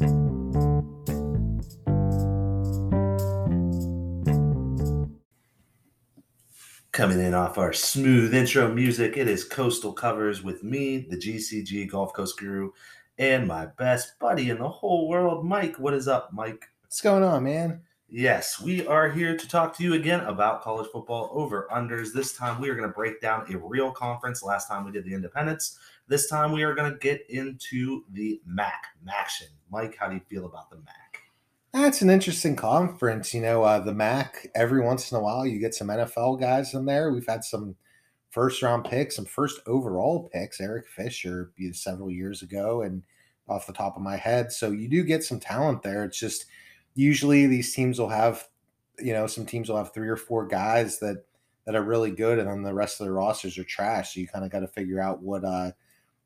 Coming in off our smooth intro music, it is Coastal Covers with me, the GCG Gulf Coast Guru, and my best buddy in the whole world, Mike. What is up, Mike? What's going on, man? Yes, we are here to talk to you again about college football over unders. This time we are going to break down a real conference. Last time we did the independents. This time we are going to get into the MAC, MACtion. Mike, how do you feel about the MAC? That's an interesting conference. You know, uh, the MAC, every once in a while, you get some NFL guys in there. We've had some first round picks, some first overall picks. Eric Fisher several years ago, and off the top of my head. So you do get some talent there. It's just usually these teams will have, you know, some teams will have three or four guys that that are really good, and then the rest of the rosters are trash. So you kind of got to figure out what uh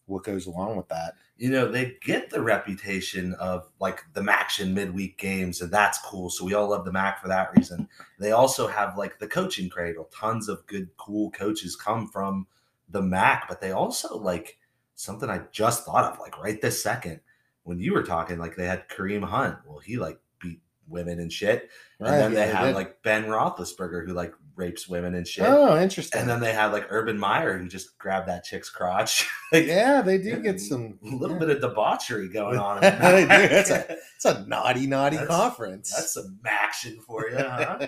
what goes along with that. You know, they get the reputation of like the MACtion midweek games, and that's cool. So we all love the MAC for that reason. They also have like the coaching cradle. Tons of good, cool coaches come from the MAC, but they also like something I just thought of, like right this second when you were talking, like they had Kareem Hunt. Well, he like beat women and shit. And Right, then they yeah, had did. like Ben Roethlisberger who like rapes women and shit. Oh, interesting. And then they had like Urban Meyer who just grabbed that chick's crotch. like, yeah, they do get some a little yeah. bit of debauchery going on. in the They do. MAC. That's a- It's a naughty, naughty That's- conference. That's some action for you, huh?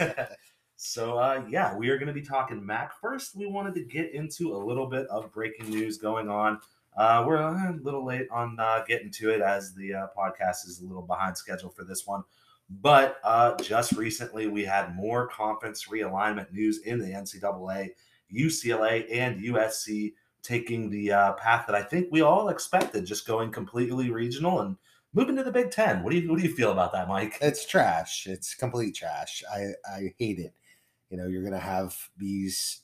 so, uh, yeah, we are going to be talking Mac. First, we wanted to get into a little bit of breaking news going on. Uh, we're a little late on uh, getting to it as the uh, podcast is a little behind schedule for this one. But uh, just recently, we had more conference realignment news in the NCAA, UCLA, and USC taking the uh, path that I think we all expected, just going completely regional and moving to the Big Ten. What do you what do you feel about that, Mike? it's trash. It's complete trash. I I hate it. You know, you're gonna have these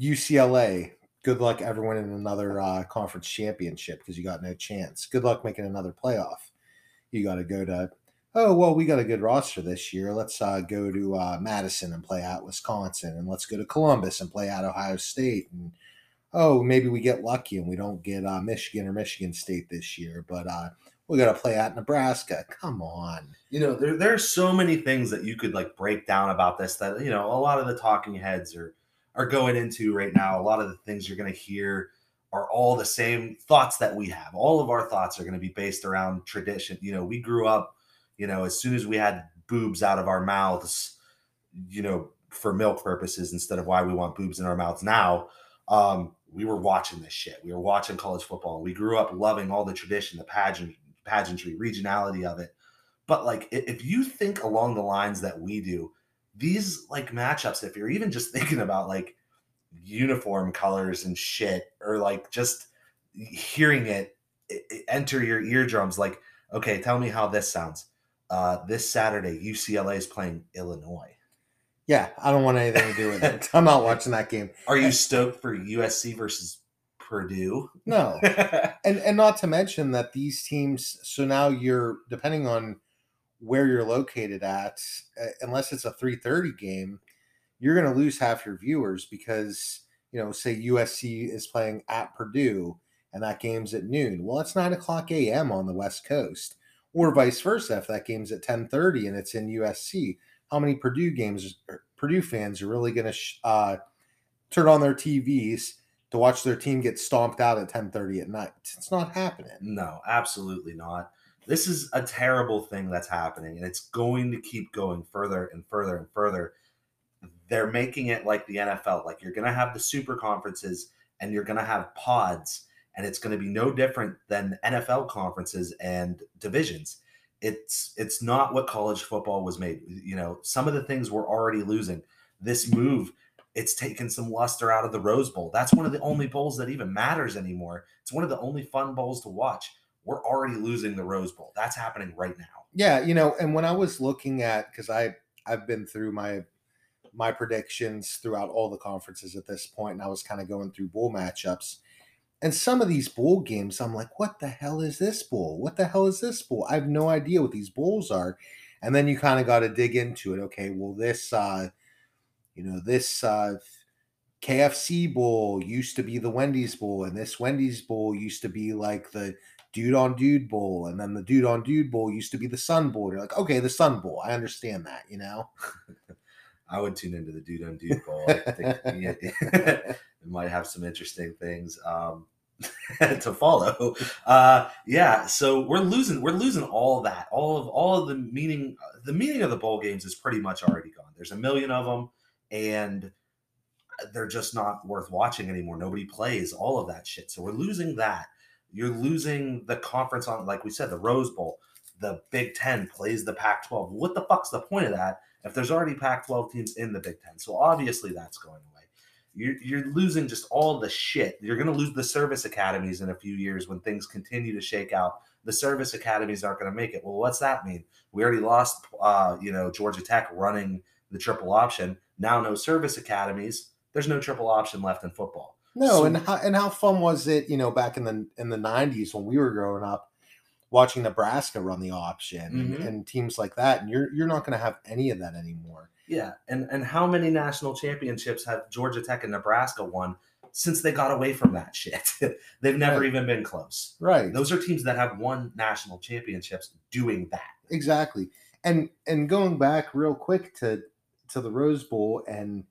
UCLA. Good luck, everyone, in another uh, conference championship because you got no chance. Good luck making another playoff. You got to go to. Oh well, we got a good roster this year. Let's uh, go to uh, Madison and play out Wisconsin, and let's go to Columbus and play out Ohio State. And oh, maybe we get lucky and we don't get uh, Michigan or Michigan State this year, but uh, we got to play out Nebraska. Come on. You know, there there are so many things that you could like break down about this that you know a lot of the talking heads are are going into right now. A lot of the things you're going to hear are all the same thoughts that we have. All of our thoughts are going to be based around tradition. You know, we grew up, you know, as soon as we had boobs out of our mouths, you know, for milk purposes instead of why we want boobs in our mouths now. Um, we were watching this shit. We were watching college football. We grew up loving all the tradition, the pageant, pageantry, regionality of it. But like, if you think along the lines that we do, these like matchups, if you're even just thinking about like uniform colors and shit, or like just hearing it, it, it enter your eardrums, like, okay, tell me how this sounds. Uh, this Saturday, UCLA is playing Illinois. Yeah, I don't want anything to do with it. I'm not watching that game. Are you stoked for USC versus Purdue? No. And and not to mention that these teams so now you're depending on where you're located at uh, unless it's a 3:30 game, you're going to lose half your viewers because, you know, say USC is playing at Purdue and that game's at noon. Well, it's 9 o'clock a.m. on the West Coast. Or vice versa, if that game's at 10:30 and it's in USC, how many Purdue games Purdue fans are really going to sh- uh, turn on their TVs to watch their team get stomped out at 10:30 at night. It's not happening. No, absolutely not. This is a terrible thing that's happening, and it's going to keep going further and further and further. They're making it like the NFL. Like you're going to have the super conferences and you're going to have pods, and it's going to be no different than NFL conferences and divisions. It's it's not what college football was made. You know, some of the things we're already losing. This move, it's taken some luster out of the Rose Bowl. That's one of the only bowls that even matters anymore. It's one of the only fun bowls to watch. We're already losing the Rose Bowl. That's happening right now. Yeah, you know, and when I was looking at because I I've been through my my predictions throughout all the conferences at this point, and I was kind of going through bowl matchups. And some of these bowl games, I'm like, what the hell is this bowl? What the hell is this bowl? I have no idea what these bowls are. And then you kind of got to dig into it. Okay, well, this uh, you know, this uh KFC bowl used to be the Wendy's bowl, and this Wendy's bowl used to be like the dude on dude bowl, and then the dude on dude bowl used to be the Sun Bowl. You're like, okay, the Sun Bowl. I understand that, you know. I would tune into the dude on dude bowl. I think it might have some interesting things um, to follow. Uh, yeah, so we're losing we're losing all that. All of all of the meaning the meaning of the bowl games is pretty much already gone. There's a million of them, and they're just not worth watching anymore. Nobody plays all of that shit. So we're losing that. You're losing the conference on, like we said, the Rose Bowl. The Big Ten plays the Pac 12. What the fuck's the point of that if there's already Pac 12 teams in the Big Ten? So obviously that's going away. You're, you're losing just all the shit. You're going to lose the service academies in a few years when things continue to shake out. The service academies aren't going to make it. Well, what's that mean? We already lost, uh, you know, Georgia Tech running the triple option. Now no service academies there's no triple option left in football. No, so, and how and how fun was it, you know, back in the in the '90s when we were growing up, watching Nebraska run the option mm-hmm. and, and, teams like that, and you're you're not going to have any of that anymore. Yeah, and and how many national championships have Georgia Tech and Nebraska won since they got away from that shit? They've never right. even been close. Right. Those are teams that have won national championships doing that. Exactly. And and going back real quick to to the Rose Bowl and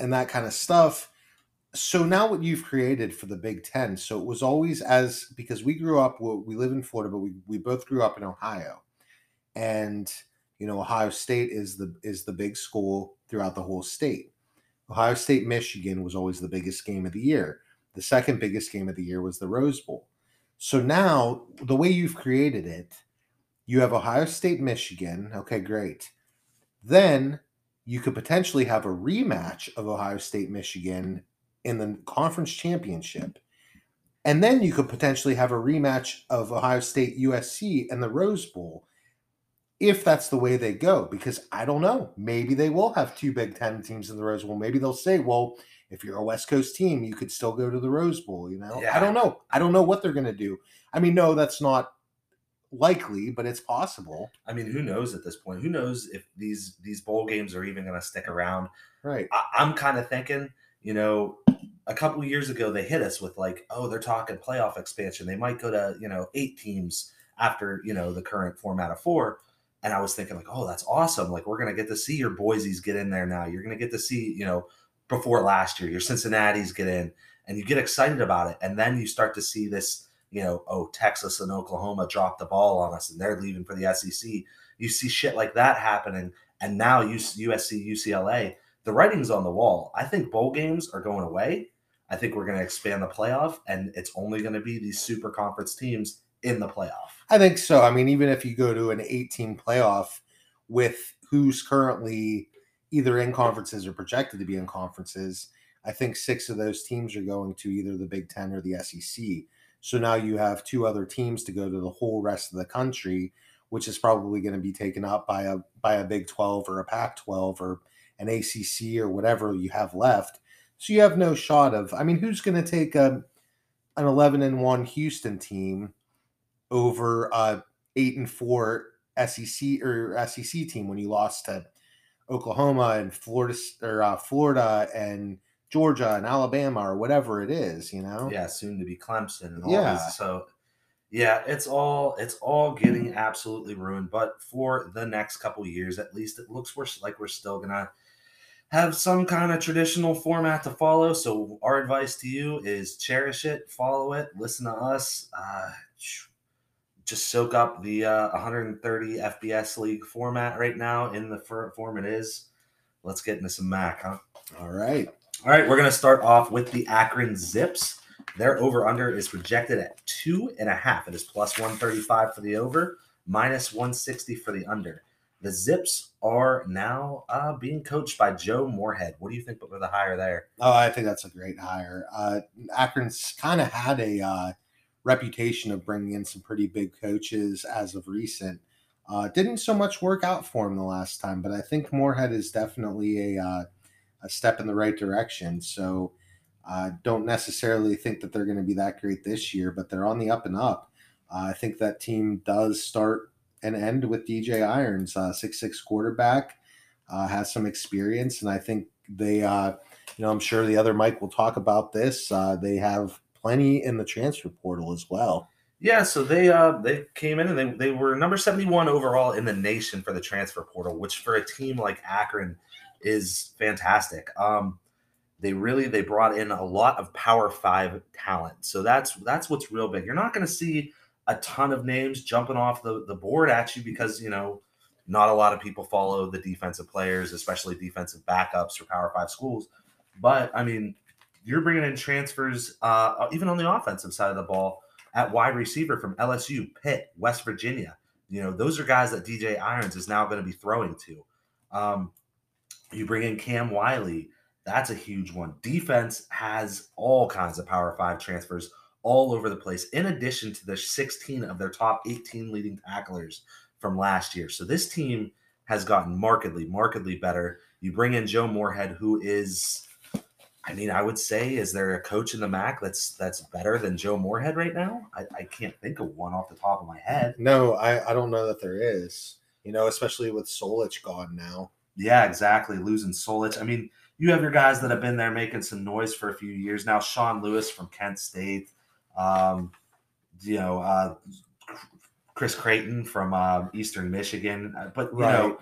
and that kind of stuff. So now what you've created for the Big Ten. So it was always as because we grew up, we live in Florida, but we, we both grew up in Ohio, and you know Ohio State is the is the big school throughout the whole state. Ohio State Michigan was always the biggest game of the year. The second biggest game of the year was the Rose Bowl. So now the way you've created it, you have Ohio State Michigan. Okay, great. Then you could potentially have a rematch of Ohio State Michigan in the conference championship. And then you could potentially have a rematch of Ohio State USC and the Rose Bowl if that's the way they go. Because I don't know. Maybe they will have two Big Ten teams in the Rose Bowl. Maybe they'll say, well, if you're a West Coast team, you could still go to the Rose Bowl. You know, yeah. I don't know. I don't know what they're going to do. I mean, no, that's not likely, but it's possible. I mean, who knows at this point? Who knows if these these bowl games are even going to stick around? Right. I, am kind of thinking, you know, a couple years ago they hit us with like, oh, they're talking playoff expansion. They might go to you know eight teams after you know the current format of four. And I was thinking like, oh, that's awesome. Like we're gonna get to see your Boise's get in there now. You're gonna get to see, you know, before last year, your Cincinnati's get in, and you get excited about it. And then you start to see this you know, oh, Texas and Oklahoma dropped the ball on us and they're leaving for the SEC. You see shit like that happening. And now USC, UCLA, the writing's on the wall. I think bowl games are going away. I think we're going to expand the playoff, and it's only going to be these super conference teams in the playoff. I think so. I mean, even if you go to an 18 playoff with who's currently either in conferences or projected to be in conferences, I think six of those teams are going to either the Big Ten or the SEC. So now you have two other teams to go to the whole rest of the country, which is probably going to be taken up by a by a Big 12 or a Pac 12 or an ACC or whatever you have left. So you have no shot of. I mean, who's going to take a um, an 11 and one Houston team over a eight and four SEC or SEC team when you lost to Oklahoma and Florida or uh, Florida and Georgia and Alabama or whatever it is, you know? Yeah, soon to be Clemson and all yeah. These. So yeah, it's all it's all getting absolutely ruined. But for the next couple years, at least, it looks we're, like we're still gonna have some kind of traditional format to follow. So our advice to you is cherish it, follow it, listen to us. Uh, just soak up the uh, 130 FBS league format right now in the form it is. Let's get into some MAC, huh? All right. All right, we're going to start off with the Akron Zips. Their over under is projected at two and a half. It is plus 135 for the over, minus 160 for the under. The Zips are now uh, being coached by Joe Moorhead. What do you think with the hire there? Oh, I think that's a great hire. Uh, Akron's kind of had a uh, reputation of bringing in some pretty big coaches as of recent. Uh, didn't so much work out for him the last time, but I think Moorhead is definitely a uh, a step in the right direction. So I uh, don't necessarily think that they're going to be that great this year, but they're on the up and up. Uh, I think that team does start and end with DJ Irons, uh, six six quarterback, uh, has some experience, and I think they, uh, you know, I'm sure the other Mike will talk about this. They have plenty in the transfer portal as well. Yeah, so they uh they came in and they, they were number 71 overall in the nation for the transfer portal, which for a team like Akron is fantastic. Um they really they brought in a lot of power five talent. So that's that's what's real big. You're not gonna see a ton of names jumping off the, the board at you because you know not a lot of people follow the defensive players, especially defensive backups for Power Five schools. But I mean, you're bringing in transfers uh, even on the offensive side of the ball at wide receiver from LSU, Pitt, West Virginia. You know, those are guys that DJ Irons is now going to be throwing to. Um, you bring in Cam Wiley. That's a huge one. Defense has all kinds of Power Five transfers all over the place, in addition to the 16 of their top 18 leading tacklers from last year. So this team has gotten markedly, markedly better. You bring in Joe Moorhead, who is I mean, I would say, is there a coach in the MAC that's that's better than Joe Moorhead right now? I, I can't think of one off the top of my head. No, I, I don't know that there is. You know, especially with Solich gone now. Yeah, exactly. Losing Solich. I mean, you have your guys that have been there making some noise for a few years now. Sean Lewis from Kent State. Um, you know, uh, Chris Creighton from uh, Eastern Michigan. Uh, but you right. know,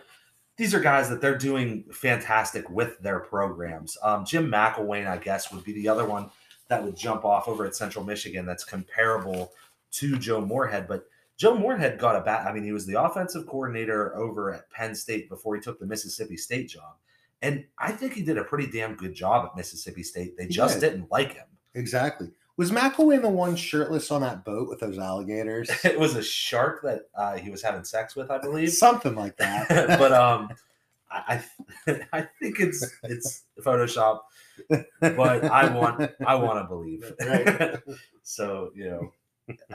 these are guys that they're doing fantastic with their programs. Um, Jim McElwain, I guess, would be the other one that would jump off over at Central Michigan that's comparable to Joe Moorhead. But Joe Moorhead got a bat. I mean, he was the offensive coordinator over at Penn State before he took the Mississippi State job. And I think he did a pretty damn good job at Mississippi State. They just did. didn't like him. Exactly. Was McElwain the one shirtless on that boat with those alligators? it was a shark that uh, he was having sex with, I believe. Something like that. but um, I I think it's it's Photoshop, but I want I want to believe. Right. so you know,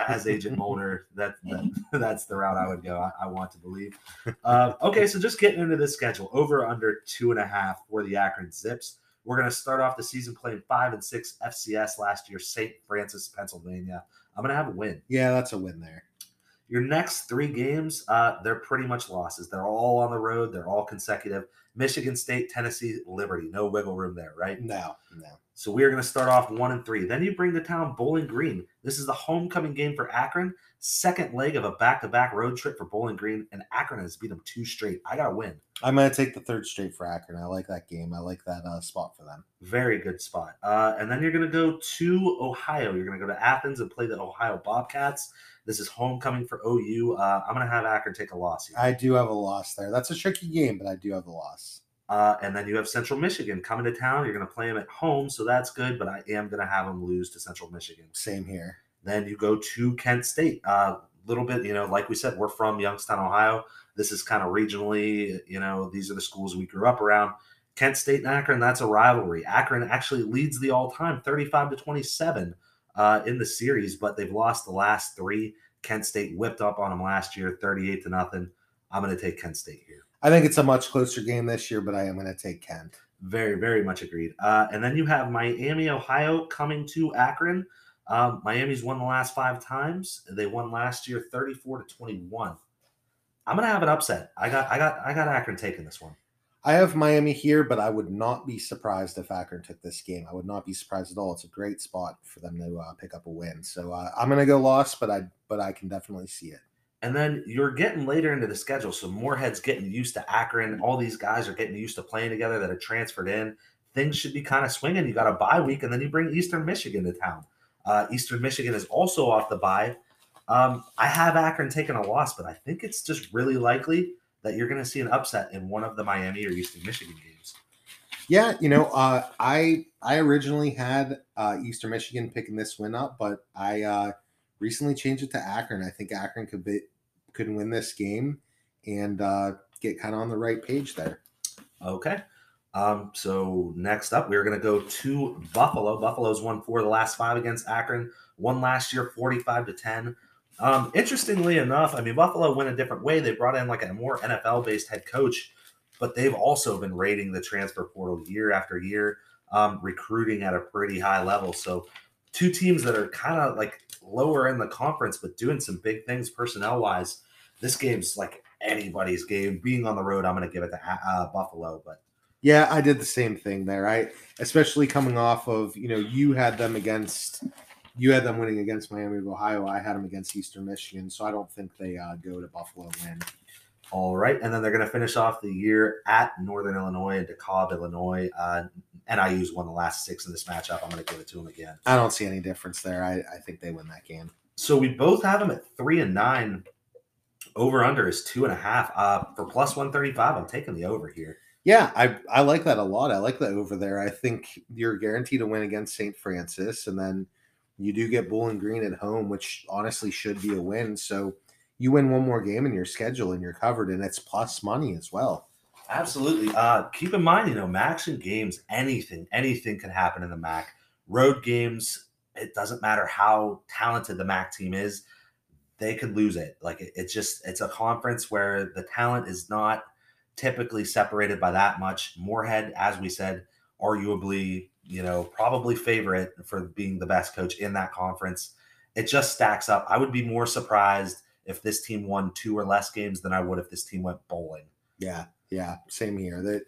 as Agent Mulder, that, that, that's the route I would go. I, I want to believe. Uh, okay, so just getting into the schedule, over under two and a half for the Akron Zips. We're going to start off the season playing five and six FCS last year, St. Francis, Pennsylvania. I'm going to have a win. Yeah, that's a win there. Your next three games, uh, they're pretty much losses. They're all on the road. They're all consecutive. Michigan State, Tennessee, Liberty. No wiggle room there, right? No, no. So we are going to start off one and three. Then you bring the town Bowling Green. This is the homecoming game for Akron. Second leg of a back-to-back road trip for Bowling Green, and Akron has beat them two straight. I got to win. I'm going to take the third straight for Akron. I like that game. I like that uh, spot for them. Very good spot. Uh, and then you're going to go to Ohio. You're going to go to Athens and play the Ohio Bobcats. This is homecoming for OU. Uh, I'm going to have Akron take a loss. Here. I do have a loss there. That's a tricky game, but I do have a loss. Uh, and then you have Central Michigan coming to town. You're going to play them at home, so that's good. But I am going to have them lose to Central Michigan. Same here. Then you go to Kent State. A uh, little bit, you know, like we said, we're from Youngstown, Ohio. This is kind of regionally, you know, these are the schools we grew up around. Kent State and Akron, that's a rivalry. Akron actually leads the all-time, 35 to 27 uh, in the series, but they've lost the last three. Kent State whipped up on them last year, 38 to nothing. I'm going to take Kent State here. I think it's a much closer game this year, but I am going to take Kent. Very, very much agreed. Uh, and then you have Miami, Ohio coming to Akron. Um, Miami's won the last five times. They won last year 34 to 21. I'm gonna have an upset. I got I got I got Akron taking this one. I have Miami here, but I would not be surprised if Akron took this game. I would not be surprised at all. It's a great spot for them to uh, pick up a win. So uh, I'm gonna go lost, but I but I can definitely see it. And then you're getting later into the schedule. So Moorhead's getting used to Akron. All these guys are getting used to playing together that are transferred in. Things should be kind of swinging. You got a bye week, and then you bring Eastern Michigan to town. Uh, Eastern Michigan is also off the bye. Um, I have Akron taking a loss, but I think it's just really likely that you're going to see an upset in one of the Miami or Eastern Michigan games. Yeah, you know, uh, I I originally had uh, Eastern Michigan picking this win up, but I uh, recently changed it to Akron. I think Akron could be could win this game and uh, get kind of on the right page there. Okay. Um, so next up, we're going to go to Buffalo. Buffalo's won four of the last five against Akron. Won last year, forty-five to ten. Um, interestingly enough, I mean Buffalo went a different way. They brought in like a more NFL-based head coach, but they've also been raiding the transfer portal year after year, um, recruiting at a pretty high level. So two teams that are kind of like lower in the conference, but doing some big things personnel-wise this game's like anybody's game. Being on the road, I'm going to give it to uh, Buffalo, but yeah, I did the same thing there. I especially coming off of you know you had them against You had them winning against Miami of Ohio. I had them against Eastern Michigan, so I don't think they uh, go to Buffalo and win. All right, and then they're going to finish off the year at Northern Illinois and DeKalb, Illinois. Uh, NIU's won the last six in this matchup. I'm going to give it to them again. I don't see any difference there. I, I think they win that game. So we both have them at three and nine. Over under is two and a half. Uh, for plus one thirty five, I'm taking the over here. Yeah, I I like that a lot. I like that over there. I think you're guaranteed to win against St. Francis, and then you do get Bowling Green at home, which honestly should be a win. So you win one more game in your schedule, and you're covered, and it's plus money as well. Absolutely. Uh, keep in mind, you know, MACtion games, anything, anything can happen in the MAC. Road games, it doesn't matter how talented the MAC team is, they could lose it. Like it, it's just, it's a conference where the talent is not typically separated by that much. Moorhead, as we said, arguably, you know, probably favorite for being the best coach in that conference. It just stacks up. I would be more surprised if this team won two or less games than I would if this team went bowling. Yeah, yeah, same here. That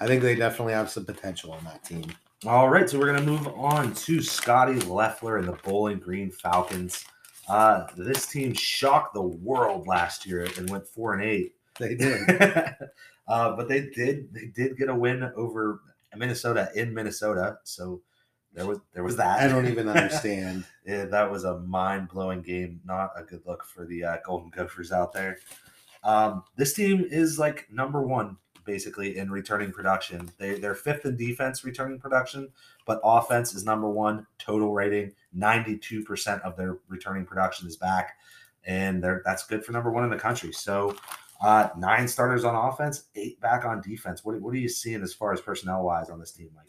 I think they definitely have some potential on that team. All right, so we're gonna move on to Scotty Loeffler and the Bowling Green Falcons. Uh, this team shocked the world last year and went four and eight. They did, uh, but they did they did get a win over Minnesota in Minnesota. So there was there was that. I don't even understand. yeah, that was a mind blowing game. Not a good look for the uh, Golden Gophers out there. Um, this team is like number one basically in returning production. They they're fifth in defense returning production, but offense is number one. Total rating ninety two percent of their returning production is back, and they're that's good for number one in the country. So. Uh, nine starters on offense, eight back on defense. What, what are you seeing as far as personnel wise on this team, Mike?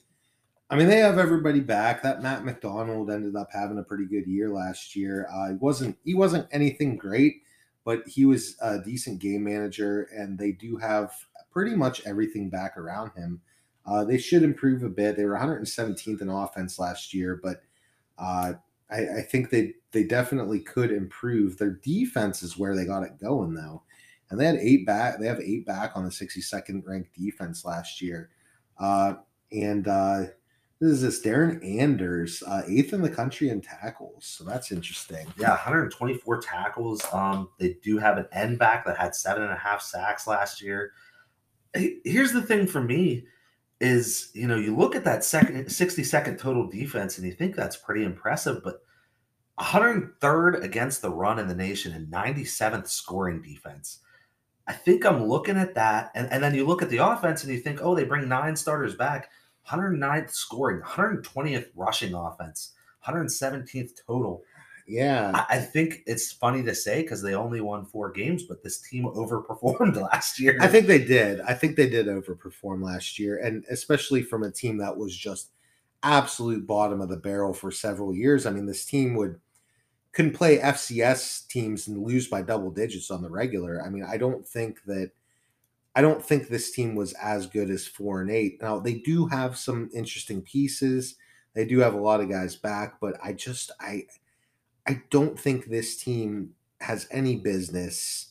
I mean, they have everybody back. That Matt McDonald ended up having a pretty good year last year. Uh, he wasn't he wasn't anything great, but he was a decent game manager, and they do have pretty much everything back around him. Uh, they should improve a bit. They were 117th in offense last year, but uh, I, I, think they they definitely could improve. Their defense is where they got it going though, and they had eight back. They have eight back on the 62nd ranked defense last year, uh, and uh, this is this Darren Anders, uh, eighth in the country in tackles. So that's interesting. Yeah, 124 tackles. Um, they do have an end back that had seven and a half sacks last year. Here's the thing for me is, you know, you look at that second 60 second total defense and you think that's pretty impressive, but 103rd against the run in the nation and 97th scoring defense. I think I'm looking at that. And, and then you look at the offense and you think, oh, they bring nine starters back 109th scoring, 120th rushing offense, 117th total. Yeah. I, I think it's funny to say because they only won four games, but this team overperformed last year. I think they did. I think they did overperform last year. And especially from a team that was just absolute bottom of the barrel for several years. I mean, this team would couldn't play FCS teams and lose by double digits on the regular. I mean, I don't think that I don't think this team was as good as four and eight. Now they do have some interesting pieces. They do have a lot of guys back, but I just I I don't think this team has any business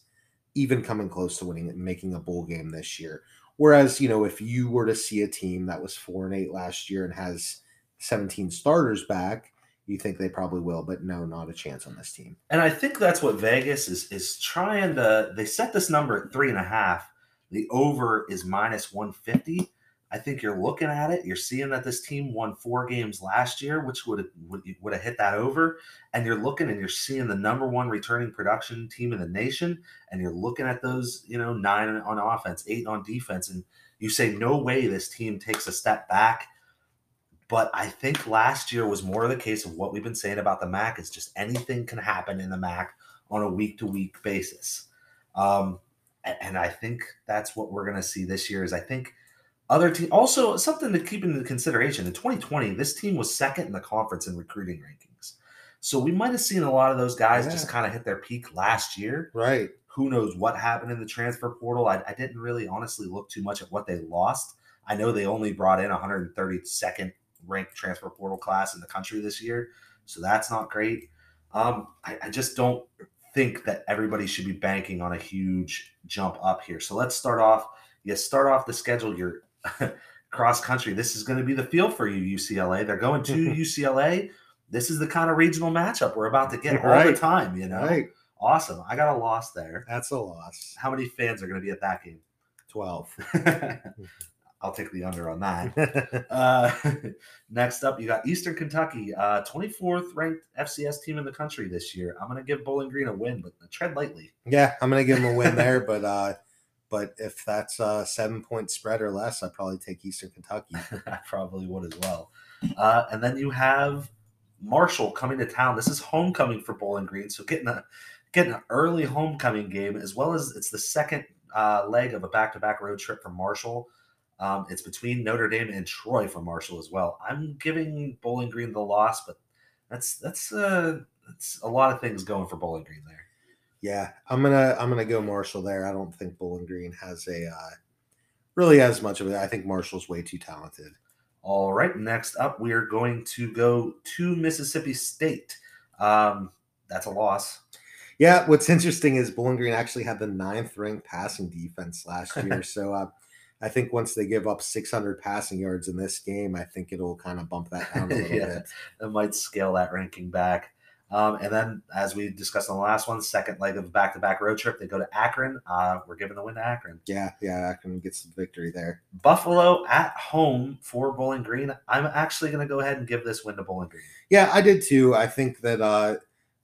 even coming close to winning and making a bowl game this year. Whereas, you know, if you were to see a team that was four and eight last year and has 17 starters back, you think they probably will, but no, not a chance on this team. And I think that's what Vegas is is trying to. They set this number at three and a half, the over is minus 150. I think you're looking at it. You're seeing that this team won four games last year, which would have would, would have hit that over. And you're looking and you're seeing the number one returning production team in the nation. And you're looking at those, you know, nine on offense, eight on defense, and you say, no way this team takes a step back. But I think last year was more of the case of what we've been saying about the MAC is just anything can happen in the MAC on a week to week basis. Um, and I think that's what we're going to see this year. Is I think other team also something to keep into consideration. In 2020, this team was second in the conference in recruiting rankings, so we might have seen a lot of those guys yeah. just kind of hit their peak last year. Right. Who knows what happened in the transfer portal? I, I didn't really honestly look too much at what they lost. I know they only brought in 132nd ranked transfer portal class in the country this year, so that's not great. Um, I, I just don't think that everybody should be banking on a huge jump up here. So let's start off. You start off the schedule. Your cross country. This is going to be the field for you, UCLA. They're going to UCLA. this is the kind of regional matchup we're about to get all the time. You know, Right. awesome. I got a loss there. That's a loss. How many fans are going to be at that game? 12. I'll take the under on that. Uh, next up, you got Eastern Kentucky, uh, 24th ranked FCS team in the country this year. I'm going to give Bowling Green a win, but tread lightly. yeah, I'm gonna give them a win there, but uh but if that's a seven point spread or less, I'd probably take Eastern Kentucky. I probably would as well. Uh, and then you have Marshall coming to town. This is homecoming for Bowling Green, so getting a getting an early homecoming game as well as it's the second uh, leg of a back to back road trip for Marshall. Um, it's between Notre Dame and Troy for Marshall as well. I'm giving Bowling Green the loss, but that's that's uh, that's a lot of things going for Bowling Green there. Yeah, I'm gonna I'm gonna go Marshall there. I don't think Bowling Green has a uh, really has much of it. I think Marshall's way too talented. All right, next up, we are going to go to Mississippi State. Um, that's a loss. Yeah, what's interesting is Bowling Green actually had the ninth ranked passing defense last year. so uh, I think once they give up 600 passing yards in this game, I think it'll kind of bump that down a little Yeah. bit. It might scale that ranking back. Um, and then, as we discussed on the last one, second leg of back to back road trip, they go to Akron. Uh, we're giving the win to Akron. Yeah, yeah, Akron gets the victory there. Buffalo at home for Bowling Green. I'm actually going to go ahead and give this win to Bowling Green. Yeah, I did too. I think that uh,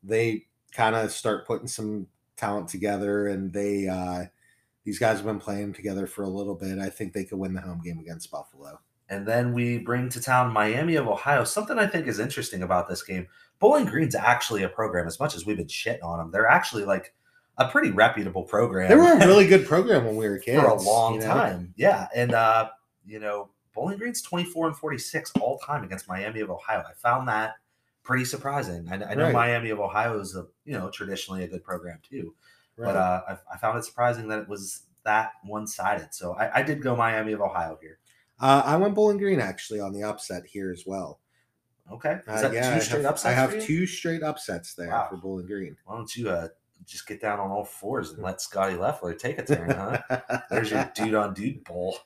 they kind of start putting some talent together, and they uh, these guys have been playing together for a little bit. I think they could win the home game against Buffalo. And then we bring to town Miami of Ohio. Something I think is interesting about this game Bowling Green's actually a program, as much as we've been shitting on them, they're actually like a pretty reputable program. They were a really good program when we were kids for a long you know? time. Yeah. And, uh, you know, Bowling Green's 24 and 46 all time against Miami of Ohio. I found that pretty surprising. I, I know Right. Miami of Ohio is, a, you know, traditionally a good program too. Right. But uh, I, I found it surprising that it was that one sided. So I, I did go Miami of Ohio here. Uh, I went Bowling Green actually on the upset here as well. Okay. Is Uh, yeah, two I have, upsets? I have two straight upsets there Wow. for Bowling Green. Why don't you uh, just get down on all fours and let Scotty Loeffler take a turn, huh? There's your dude on dude bowl.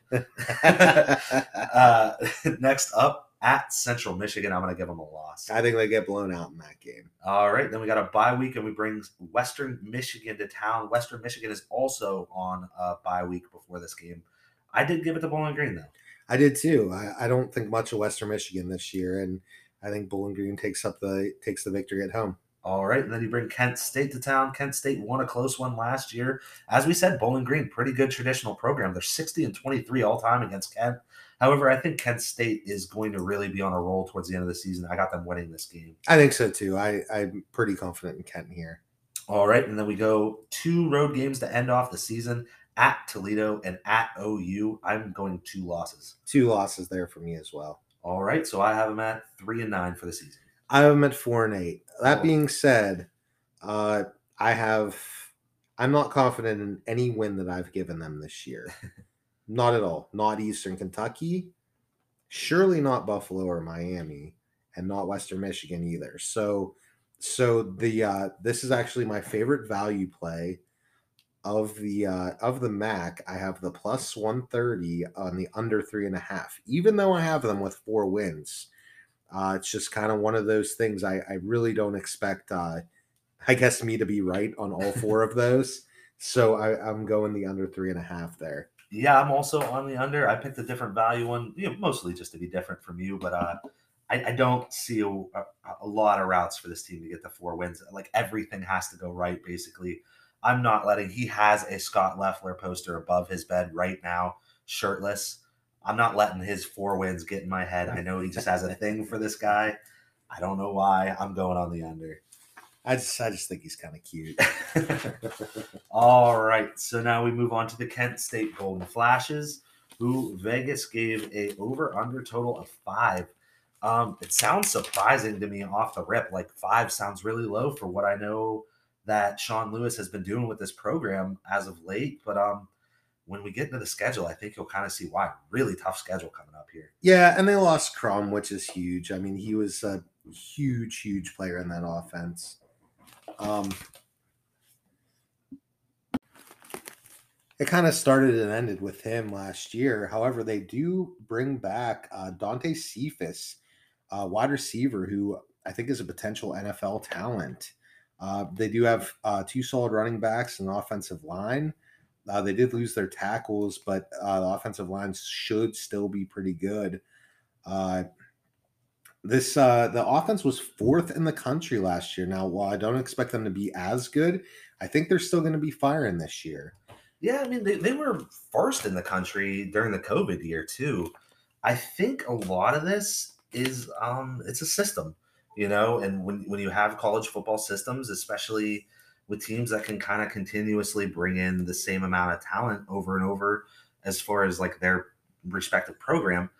uh, next up at Central Michigan, I'm going to give them a loss. I think they get blown out in that game. All right, then we got a bye week, and we bring Western Michigan to town. Western Michigan is also on a bye week before this game. I did give it to Bowling Green though. I did too. I, I don't think much of Western Michigan this year, and I think Bowling Green takes up the takes the victory at home. All right, and then you bring Kent State to town. Kent State won a close one last year. As we said, Bowling Green, pretty good traditional program. They're 60 and 23 all time against Kent. However, I think Kent State is going to really be on a roll towards the end of the season. I got them winning this game. I think so too. I, I'm pretty confident in Kent here. All right, and then we go two road games to end off the season at Toledo and at OU. I'm going two losses. Two losses there for me as well. All right, so I have them at three and nine for the season. I have them at four and eight. That being said, uh, I have I'm not confident in any win that I've given them this year. not at all. Not Eastern Kentucky, surely not Buffalo or Miami, and not Western Michigan either. So so the uh this is actually my favorite value play of the uh of the Mac. I have the plus 130 on the under three and a half, even though I have them with four wins. Uh, it's just kind of one of those things. I, I really don't expect, uh, I guess, me to be right on all four of those. So I, I'm going the under three and a half there. Yeah, I'm also on the under. I picked a different value one, you know, mostly just to be different from you, but uh, I, I don't see a, a, a lot of routes for this team to get the four wins. Like everything has to go right, basically. I'm not letting. He has a Scot Loeffler poster above his bed right now, shirtless. I'm not letting his four wins get in my head. I know he just has a thing for this guy. I don't know why. I'm going on the under. I just I just think he's kind of cute. All right, so now we move on to the Kent State Golden Flashes, who Vegas gave a over under total of five. Um, it sounds surprising to me off the rip. Like five sounds really low for what I know that Sean Lewis has been doing with this program as of late. But um, when we get into the schedule, I think you'll kind of see why. Really tough schedule coming up here. Yeah, and they lost Crum, which is huge. I mean, he was a huge, huge player in that offense. Um, it kind of started and ended with him last year. However, they do bring back uh, Dante Cephas, wide receiver, who I think is a potential NFL talent. Uh, they do have uh, two solid running backs and an offensive line. Uh, they did lose their tackles, but uh, the offensive line should still be pretty good. Uh, this uh, the offense was fourth in the country last year. Now, while I don't expect them to be as good, I think they're still going to be firing this year. Yeah, I mean they, they were first in the country during the COVID year too. I think a lot of this is um it's a system, you know, and when when you have college football systems, especially with teams that can kind of continuously bring in the same amount of talent over and over as far as like their respective program,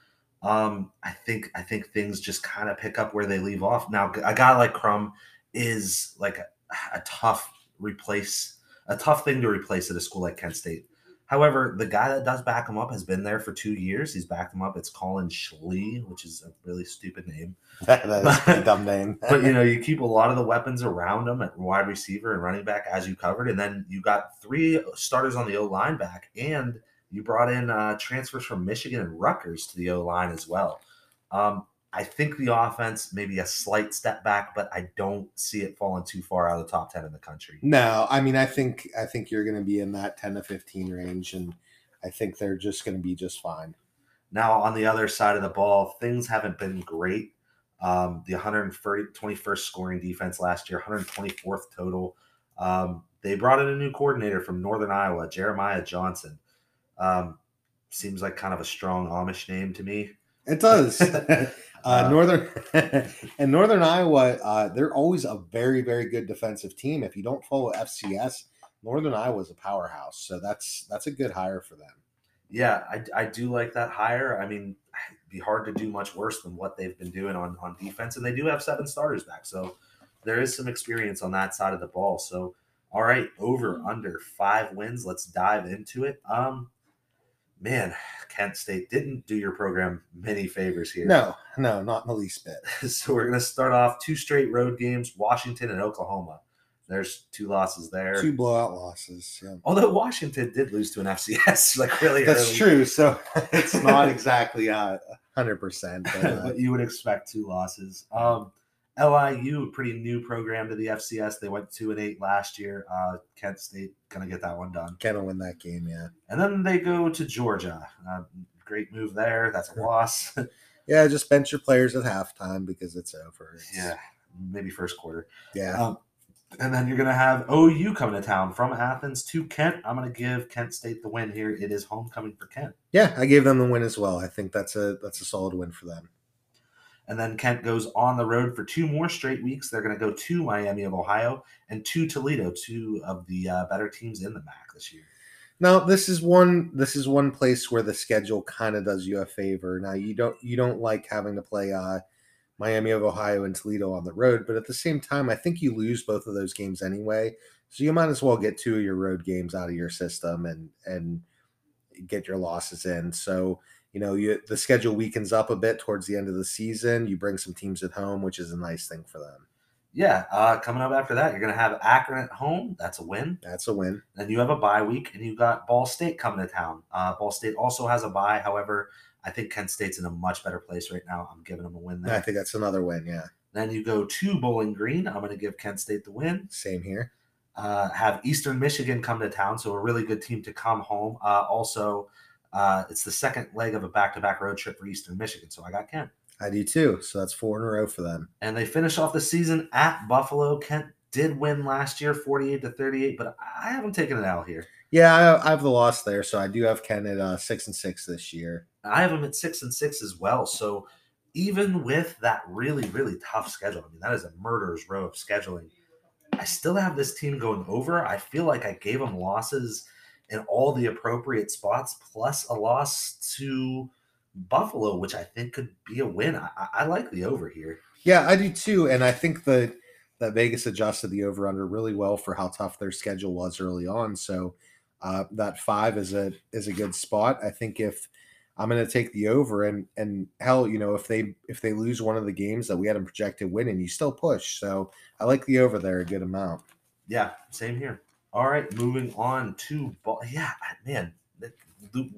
um, I think I think things just kind of pick up where they leave off. Now, a guy like Crum is like a, a tough replace a tough thing to replace at a school like Kent State. However, the guy that does back him up has been there for two years. He's backed him up. It's Colin Schlee, which is a really stupid name. that is a dumb name. but you know, you keep a lot of the weapons around him at wide receiver and running back, as you covered, and then you got three starters on the O line back, and you brought in uh, transfers from Michigan and Rutgers to the O line as well. Um, I think the offense maybe a slight step back, but I don't see it falling too far out of the top ten in the country. No, I mean I think I think you're going to be in that ten to fifteen range, and I think they're just going to be just fine. Now on the other side of the ball, things haven't been great. Um, the 121st scoring defense last year, 124th total. Um, they brought in a new coordinator from Northern Iowa, Jeremiah Johnson. Um, seems like kind of a strong Amish name to me. It does. Uh, Northern and Northern Iowa, uh, they're always a very, very good defensive team. If you don't follow FCS, Northern Iowa is a powerhouse, so that's that's a good hire for them. Yeah, I, I do like that hire. I mean, it'd be hard to do much worse than what they've been doing on on defense, and they do have seven starters back, so there is some experience on that side of the ball. So, all right, over under five wins. Let's dive into it. Um, man, Kent State didn't do your program many favors here. No, no, not in the least bit. so we're going to start off two straight road games: Washington and Oklahoma. There's two losses there. Two blowout losses. Yeah. Although Washington did lose to an FCS, like really. That's early. true. So it's not exactly uh, hundred percent, but, uh, but you would expect two losses. Um, LIU, a pretty new program to the FCS. They went two and eight last year. Uh, Kent State gonna get that one done. Gonna win that game, yeah. And then they go to Georgia. Uh, great move there. That's a loss. yeah, just bench your players at halftime because it's over. It's, yeah, maybe first quarter. Yeah. Um, and then you're gonna have OU coming to town from Athens to Kent. I'm gonna give Kent State the win here. It is homecoming for Kent. Yeah, I gave them the win as well. I think that's a that's a solid win for them. And then Kent goes on the road for two more straight weeks. They're going to go to Miami of Ohio and to Toledo, two of the uh, better teams in the MAC this year. Now, this is one this is one place where the schedule kind of does you a favor. Now, you don't you don't like having to play uh, Miami of Ohio and Toledo on the road, but at the same time, I think you lose both of those games anyway. So you might as well get two of your road games out of your system and and get your losses in. So you know, you the schedule weakens up a bit towards the end of the season. You bring some teams at home, which is a nice thing for them. Yeah, uh, coming up after that, you're going to have Akron at home. That's a win. That's a win. Then you have a bye week, and you've got Ball State coming to town. Uh, Ball State also has a bye. However, I think Kent State's in a much better place right now. I'm giving them a win there. I think that's another win. Yeah. Then you go to Bowling Green. I'm going to give Kent State the win. Same here. Uh, have Eastern Michigan come to town, so a really good team to come home. Uh, also, uh, it's the second leg of a back-to-back road trip for Eastern Michigan, so I got Kent. I do too. So that's four in a row for them. And they finish off the season at Buffalo. Kent did win last year, 48 to 38, but I haven't taken it out here. Yeah, I, I have the loss there, so I do have Kent at uh, six and six this year. I have them at six and six as well. So even with that really, really tough schedule, I mean, that is a murderer's row of scheduling. I still have this team going over. I feel like I gave them losses in all the appropriate spots, plus a loss to Buffalo, which I think could be a win. I, I like the over here. Yeah, I do too, and I think that that Vegas adjusted the over under really well for how tough their schedule was early on. So uh, that five is a is a good spot. I think if I'm going to take the over, and and hell, you know, if they if they lose one of the games that we had them projected winning, you still push. So I like the over there a good amount. Yeah, same here. All right, moving on to ball. yeah, man,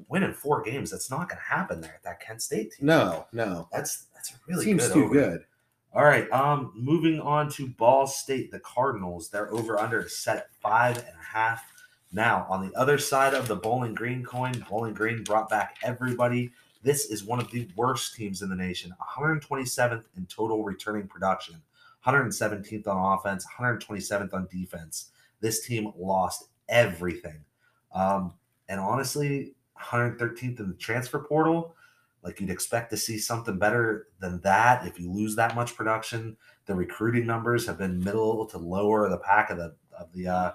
winning four games. That's not going to happen there at that Kent State team. No, no, that's that's a really seems good too over. good. All right. Um, moving on to Ball State, the Cardinals. They're over under set at five and a half. Now, on the other side of the Bowling Green coin, Bowling Green brought back everybody. This is one of the worst teams in the nation. 127th in total returning production, 117th on offense, 127th on defense. This team lost everything. Um, and honestly, 113th in the transfer portal. Like you'd expect to see something better than that if you lose that much production. The recruiting numbers have been middle to lower the pack of the of the uh,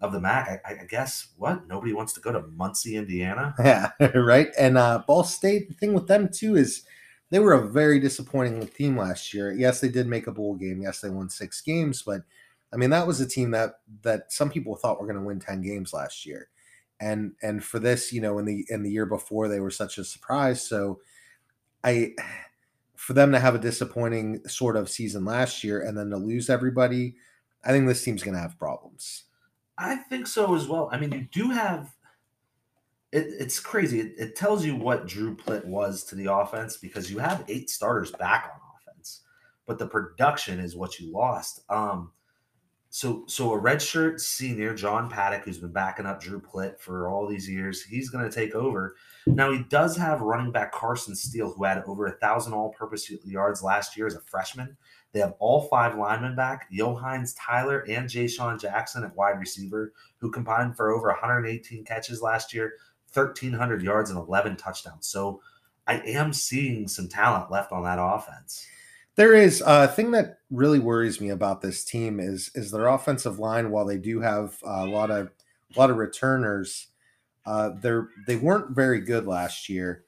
of the MAC. I, I guess what nobody wants to go to Muncie, Indiana. Yeah, right. And uh, Ball State. The thing with them too is they were a very disappointing team last year. Yes, they did make a bowl game. Yes, they won six games, but I mean that was a team that that some people thought were going to win ten games last year. And and for this you know in the in the year before they were such a surprise. So i for them to have a disappointing sort of season last year and then to lose everybody i think this team's going to have problems. I think so as well. I mean you do have it, it's crazy. It, it tells you what drew plitt was to the offense because you have eight starters back on offense but the production is what you lost. Um so so a redshirt senior, John Paddock, who's been backing up Drew Plitt for all these years, he's going to take over. Now he does have running back Carson Steele, who had over a thousand all-purpose yards last year as a freshman. They have all five linemen back: Yo'Heinz Tyler and Jayshon Jackson at wide receiver, who combined for over 118 catches last year, 1,300 yards, and 11 touchdowns. So I am seeing some talent left on that offense. There is a thing that really worries me about this team is is their offensive line. While they do have a lot of a lot of returners, uh, they're they weren't very good last year,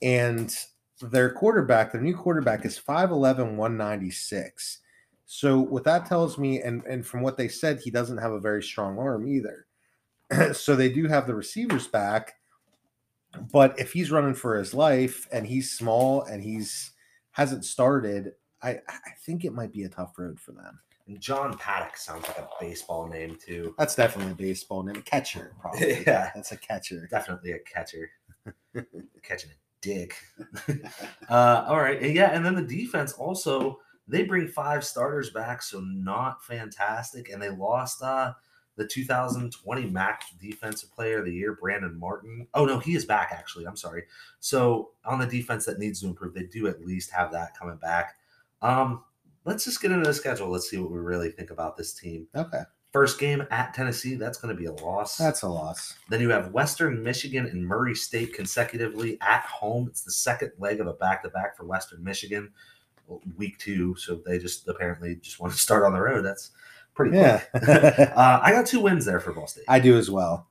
and their quarterback, their new quarterback, is 5'11", 196. So what that tells me, and and from what they said, he doesn't have a very strong arm either. so they do have the receivers back, but if he's running for his life and he's small and he's hasn't started, I I think it might be a tough road for them. And John Paddock sounds like a baseball name too. That's definitely a baseball name. Catcher, probably. yeah, that's a catcher. Definitely a catcher. Catching a dick. uh, all right, yeah, and then the defense also they bring five starters back, so not fantastic, and they lost uh, the 2020 MAC Defensive Player of the Year, Brandon Martin. Oh no, he is back actually. I'm sorry. So on the defense that needs to improve, they do at least have that coming back. Um, let's just get into the schedule. Let's see what we really think about this team. Okay. First game at Tennessee, that's going to be a loss. That's a loss. Then you have Western Michigan and Murray State consecutively at home. It's the second leg of a back to back for Western Michigan, week two. So they just apparently just want to start on the road. That's pretty yeah. uh, I got two wins there for Ball State. I do as well.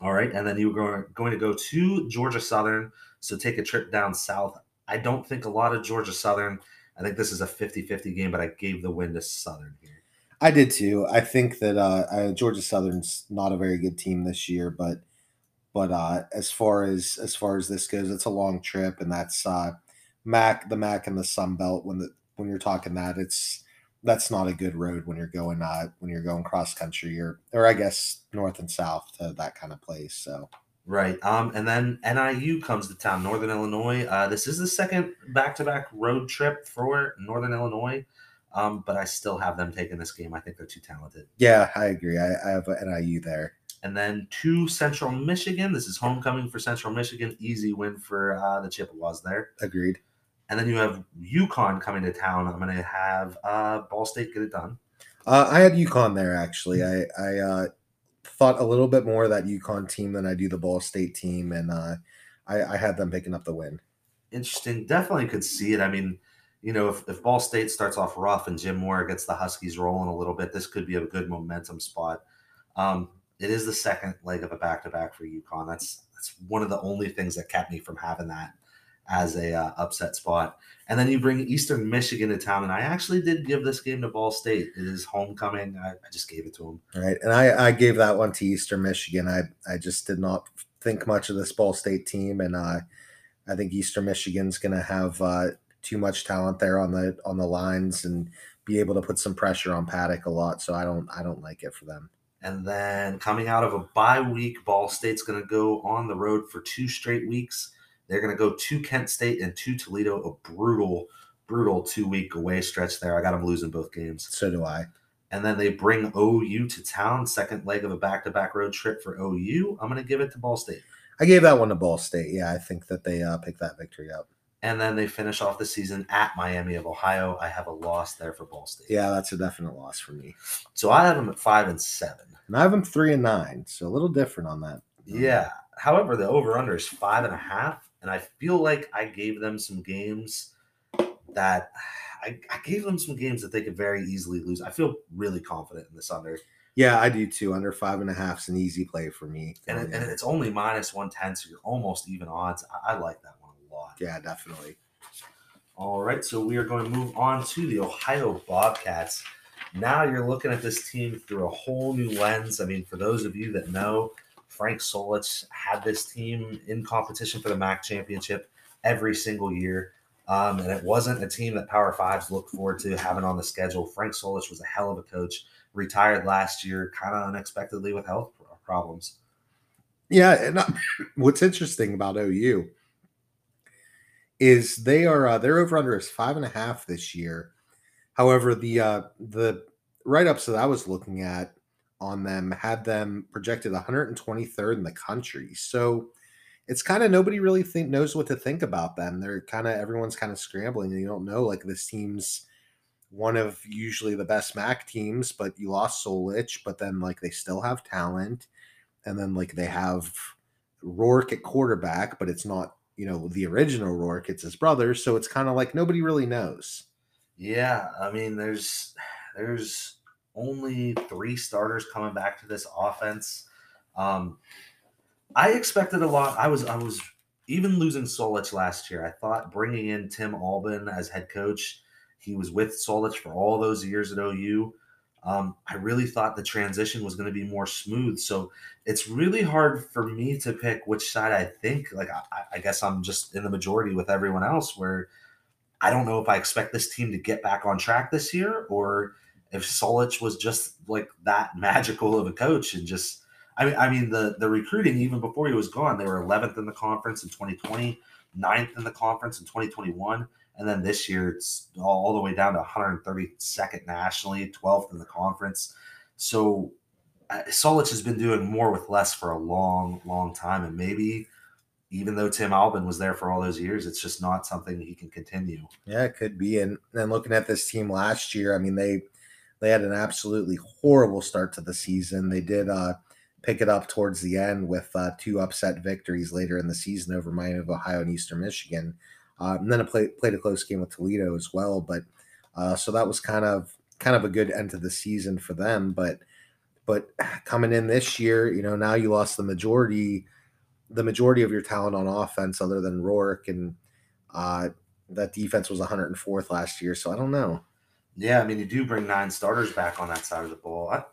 All right. And then you were going to go to Georgia Southern. So take a trip down south. I don't think a lot of Georgia Southern I think this is a 50-50 game, but I gave the win to Southern here. I did too. I think that uh, Georgia Southern's not a very good team this year, but but uh, as far as as far as this goes, it's a long trip, and that's uh, Mac the Mac and the Sun Belt. When the when you're talking that, it's that's not a good road when you're going uh, when you're going cross country or or I guess north and south to that kind of place. So Right. Um, and then NIU comes to town, Northern Illinois. Uh, this is the second back-to-back road trip for Northern Illinois, um, but I still have them taking this game. I think they're too talented. Yeah, I agree. I, I have NIU there. And then to Central Michigan. This is homecoming for Central Michigan. Easy win for uh, the Chippewas there. Agreed. And then you have UConn coming to town. I'm going to have uh, Ball State get it done. Uh, I had UConn there actually. I I uh, thought a little bit more of that UConn team than I do the Ball State team, and uh, I, I had them picking up the win. Interesting. Definitely could see it. I mean, you know, if, if Ball State starts off rough and Jim Mora gets the Huskies rolling a little bit, this could be a good momentum spot. Um, it is the second leg of a back to back for UConn. That's that's one of the only things that kept me from having that as a uh, upset spot. And then you bring Eastern Michigan to town, and I actually did give this game to Ball State. It is homecoming. I, I just gave it to them. Right, and I, I gave that one to Eastern Michigan. I I just did not think much of this Ball State team, and uh, I think Eastern Michigan's going to have uh, too much talent there on the on the lines and be able to put some pressure on Paddock a lot. So I don't I don't like it for them. And then coming out of a bye week, Ball State's going to go on the road for two straight weeks they're going to go to Kent State and to Toledo, a brutal brutal two week away stretch there. I got them losing both games. So do I. And then they bring OU to town, second leg of a back to back road trip for OU. I'm going to give it to Ball State. I gave that one to Ball State. Yeah, I think that they uh, picked that victory up. And then they finish off the season at Miami of Ohio. I have a loss there for Ball State. Yeah, that's a definite loss for me. So I have them at five and seven. And I have them three and nine, so a little different on that. Yeah. However, the over under is five and a half. And I feel like I gave them some games that I, I gave them some games that they could very easily lose. I feel really confident in this under. Yeah, I do too. Under five and a half is an easy play for me. And, it, um, and it's only minus 110, so you're almost even odds. I, I like that one a lot. Yeah, definitely. All right, so we are going to move on to the Ohio Bobcats. Now you're looking at this team through a whole new lens. I mean, for those of you that know, Frank Solich had this team in competition for the MAC championship every single year. Um, and it wasn't a team that Power Fives looked forward to having on the schedule. Frank Solich was a hell of a coach, retired last year, kind of unexpectedly with health problems. Yeah, and uh, what's interesting about OU is they are uh, their over under is five and a half this year. However, the uh, the write ups that I was looking at on them had them projected 123rd in the country. So it's kind of nobody really think knows what to think about them. They're kind of everyone's kind of scrambling you don't know like this team's one of usually the best MAC teams, but you lost Solich, but then like they still have talent, and then like they have Rourke at quarterback, but it's not you know the original Rourke, it's his brother, so it's kind of like nobody really knows. Yeah, I mean, there's there's only three starters coming back to this offense. Um, I expected a lot. I was I was even losing Solich last year. I thought bringing in Tim Albin as head coach, he was with Solich for all those years at OU. Um, I really thought the transition was going to be more smooth. So it's really hard for me to pick which side I think. Like I, I guess I'm just in the majority with everyone else, where I don't know if I expect this team to get back on track this year or if Solich was just like that magical of a coach and just I mean, I mean the the recruiting even before he was gone, they were 11th in the conference in 2020, 9th in the conference in 2021, and then this year it's all, all the way down to 132nd nationally, 12th in the conference. So uh, Solich has been doing more with less for a long, long time, and maybe even though Tim Albin was there for all those years, it's just not something he can continue. Yeah, it could be. And then looking at this team last year, I mean they they had an absolutely horrible start to the season. They did uh pick it up towards the end with uh, two upset victories later in the season over Miami of Ohio and Eastern Michigan. Uh, and then I play, played a close game with Toledo as well. But uh, so that was kind of kind of a good end to the season for them. But but coming in this year, you know, now you lost the majority the majority of your talent on offense, other than Rourke, and uh, that defense was 104th last year. So I don't know. Yeah, I mean, you do bring nine starters back on that side of the ball. I,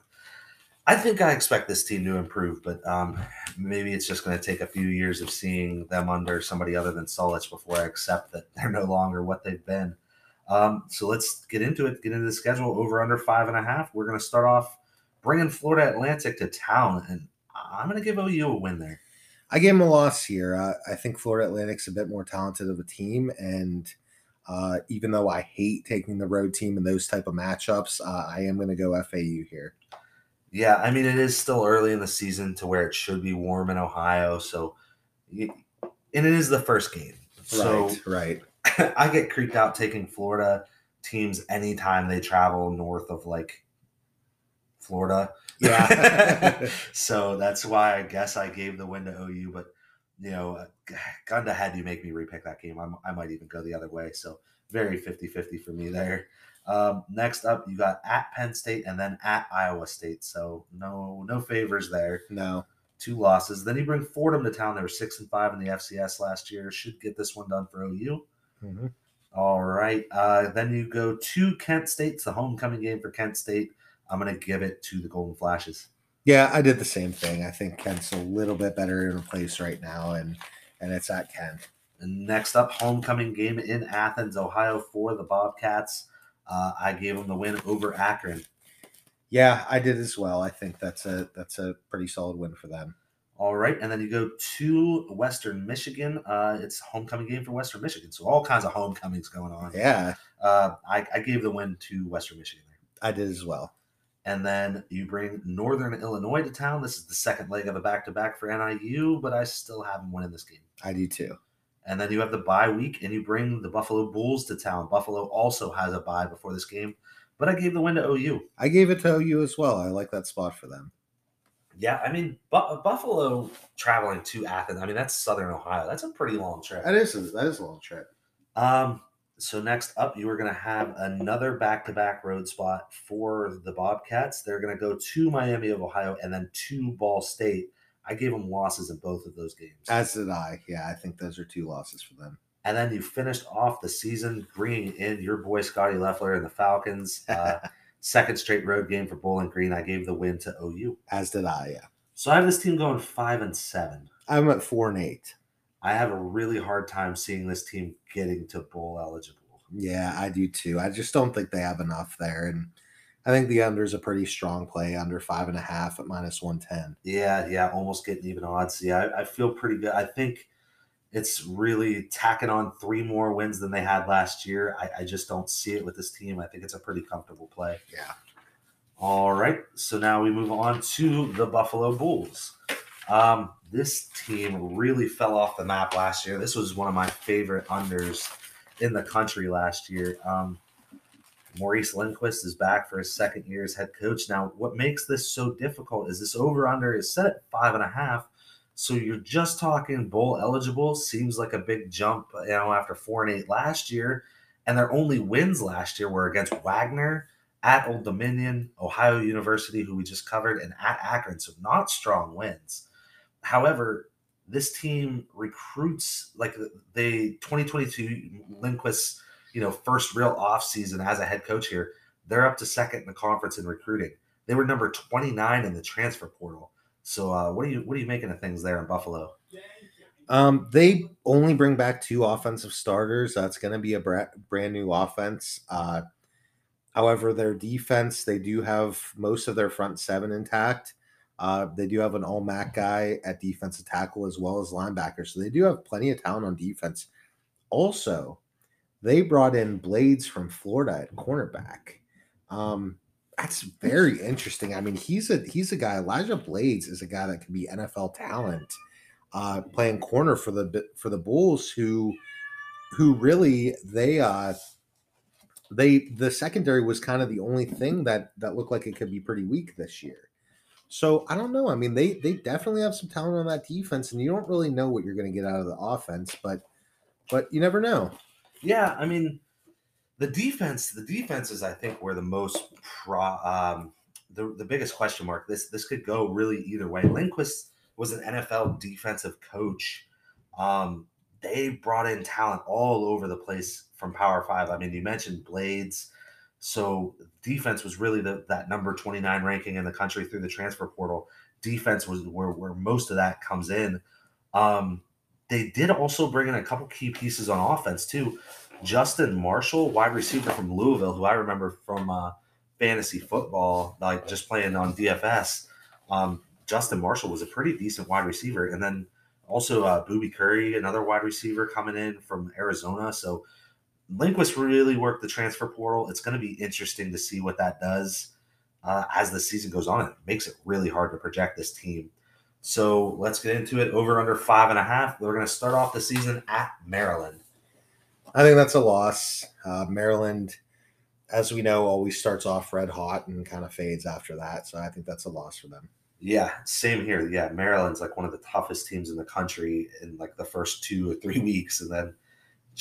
I think I expect this team to improve, but um, maybe it's just going to take a few years of seeing them under somebody other than Solich before I accept that they're no longer what they've been. Um, so let's get into it. Get into the schedule. Over under five and a half. We're going to start off bringing Florida Atlantic to town, and I'm going to give OU a win there. I gave them a loss here. Uh, I think Florida Atlantic's a bit more talented of a team, and uh, even though I hate taking the road team in those type of matchups, uh, I am going to go FAU here. Yeah, I mean it is still early in the season to where it should be warm in Ohio, so and it is the first game. So right, right. I get creeped out taking Florida teams anytime they travel north of like Florida. Yeah. so that's why I guess I gave the win to OU, but you know, Gunda had you make me repick that game. I'm, i might even go the other way. So very 50 50 for me there. Um, next up, you got at Penn State and then at Iowa State. So no no favors there. No. Two losses. Then you bring Fordham to town. They were six and five in the FCS last year. Should get this one done for OU. Mm-hmm. All right. Uh, then you go to Kent State. It's the homecoming game for Kent State. I'm going to give it to the Golden Flashes. Yeah, I did the same thing. I think Kent's a little bit better in a place right now, and and it's at Kent. And next up, homecoming game in Athens, Ohio for the Bobcats. Uh, I gave them the win over Akron. Yeah, I did as well. I think that's a that's a pretty solid win for them. All right, and then you go to Western Michigan. Uh, it's homecoming game for Western Michigan, so all kinds of homecomings going on. Yeah, Uh, I, I gave the win to Western Michigan. I did as well. And then you bring Northern Illinois to town. This is the second leg of a back to back for NIU, but I still have them winning this game. I do too. And then you have the bye week, and you bring the Buffalo Bulls to town. Buffalo also has a bye before this game, but I gave the win to OU. I gave it to OU as well. I like that spot for them. Yeah, I mean Bu- Buffalo traveling to Athens. I mean that's Southern Ohio. That's a pretty long trip. That is a, that is a long trip. Um, so next up, you are going to have another back-to-back road spot for the Bobcats. They're going to go to Miami of Ohio and then to Ball State. I gave them losses in both of those games. As did I. Yeah, I think those are two losses for them. and then you finished off the season bringing in your boy Scotty Loeffler and the Falcons. Uh, second straight road game for Bowling Green. I gave the win to OU. As did I. Yeah, So I have this team going five and seven. I'm at four and eight. I have a really hard time seeing this team getting to bowl eligible. Yeah, I do too. I just don't think they have enough there, and I think the under is a pretty strong play, under five and a half at minus one ten. Yeah, yeah, almost getting even odds. Yeah, I, I feel pretty good. I think it's really tacking on three more wins than they had last year. I, I just don't see it with this team. I think it's a pretty comfortable play. Yeah. All right. So now we move on to the Buffalo Bulls. Um, this team really fell off the map last year. This was one of my favorite unders in the country last year. Um, Maurice Linguist is back for his second year as head coach. Now, what makes this so difficult is this over under is set at five and a half. So you're just talking bowl eligible. Seems like a big jump, you know, after four and eight last year. And their only wins last year were against Wagner, at Old Dominion, Ohio University, who we just covered, and at Akron. So not strong wins. However, this team recruits like they 2022 Linguist's you know first real off season as a head coach here. They're up to second in the conference in recruiting. They were number 29 in the transfer portal. So uh, what are you what are you making of things there in Buffalo? Um, they only bring back two offensive starters. That's going to be a bra- brand new offense. Uh, however, their defense, they do have most of their front seven intact. Uh, they do have an all MAC guy at defensive tackle as well as linebacker. So they do have plenty of talent on defense. Also, they brought in Blades from Florida at cornerback. Um, that's very interesting. I mean, he's a he's a guy. Elijah Blades is a guy that could be NFL talent, uh, playing corner for the for the Bulls, who who really they uh they the secondary was kind of the only thing that that looked like it could be pretty weak this year. So I don't know. I mean, they they definitely have some talent on that defense, and you don't really know what you're going to get out of the offense, but but you never know. Yeah, I mean, the defense, the defenses, I think, were the most pro, um, the the biggest question mark. This this could go really either way. Linguist was an NFL defensive coach. Um, they brought in talent all over the place from Power Five. I mean, you mentioned Blades, so defense was really the, that number twenty nine ranking in the country through the transfer portal. Defense was where where most of that comes in. Um, they did also bring in a couple key pieces on offense too. Justin Marshall, wide receiver from Louisville, who I remember from uh, fantasy football, like just playing on DFS. Um, Justin Marshall was a pretty decent wide receiver, and then also uh, Boobie Curry, another wide receiver coming in from Arizona. So Linguist really worked the transfer portal. It's going to be interesting to see what that does uh, as the season goes on. It makes it really hard to project this team. So let's get into it. Over under five and a half. We're going to start off the season at Maryland. I think that's a loss. Uh, Maryland, as we know, always starts off red hot and kind of fades after that. So I think that's a loss for them. Yeah, same here. Yeah, Maryland's like one of the toughest teams in the country in like the first two or three weeks, and then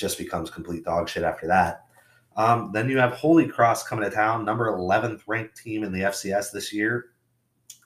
just becomes complete dog shit after that. Um, then you have Holy Cross coming to town, number 11th ranked team in the FCS this year,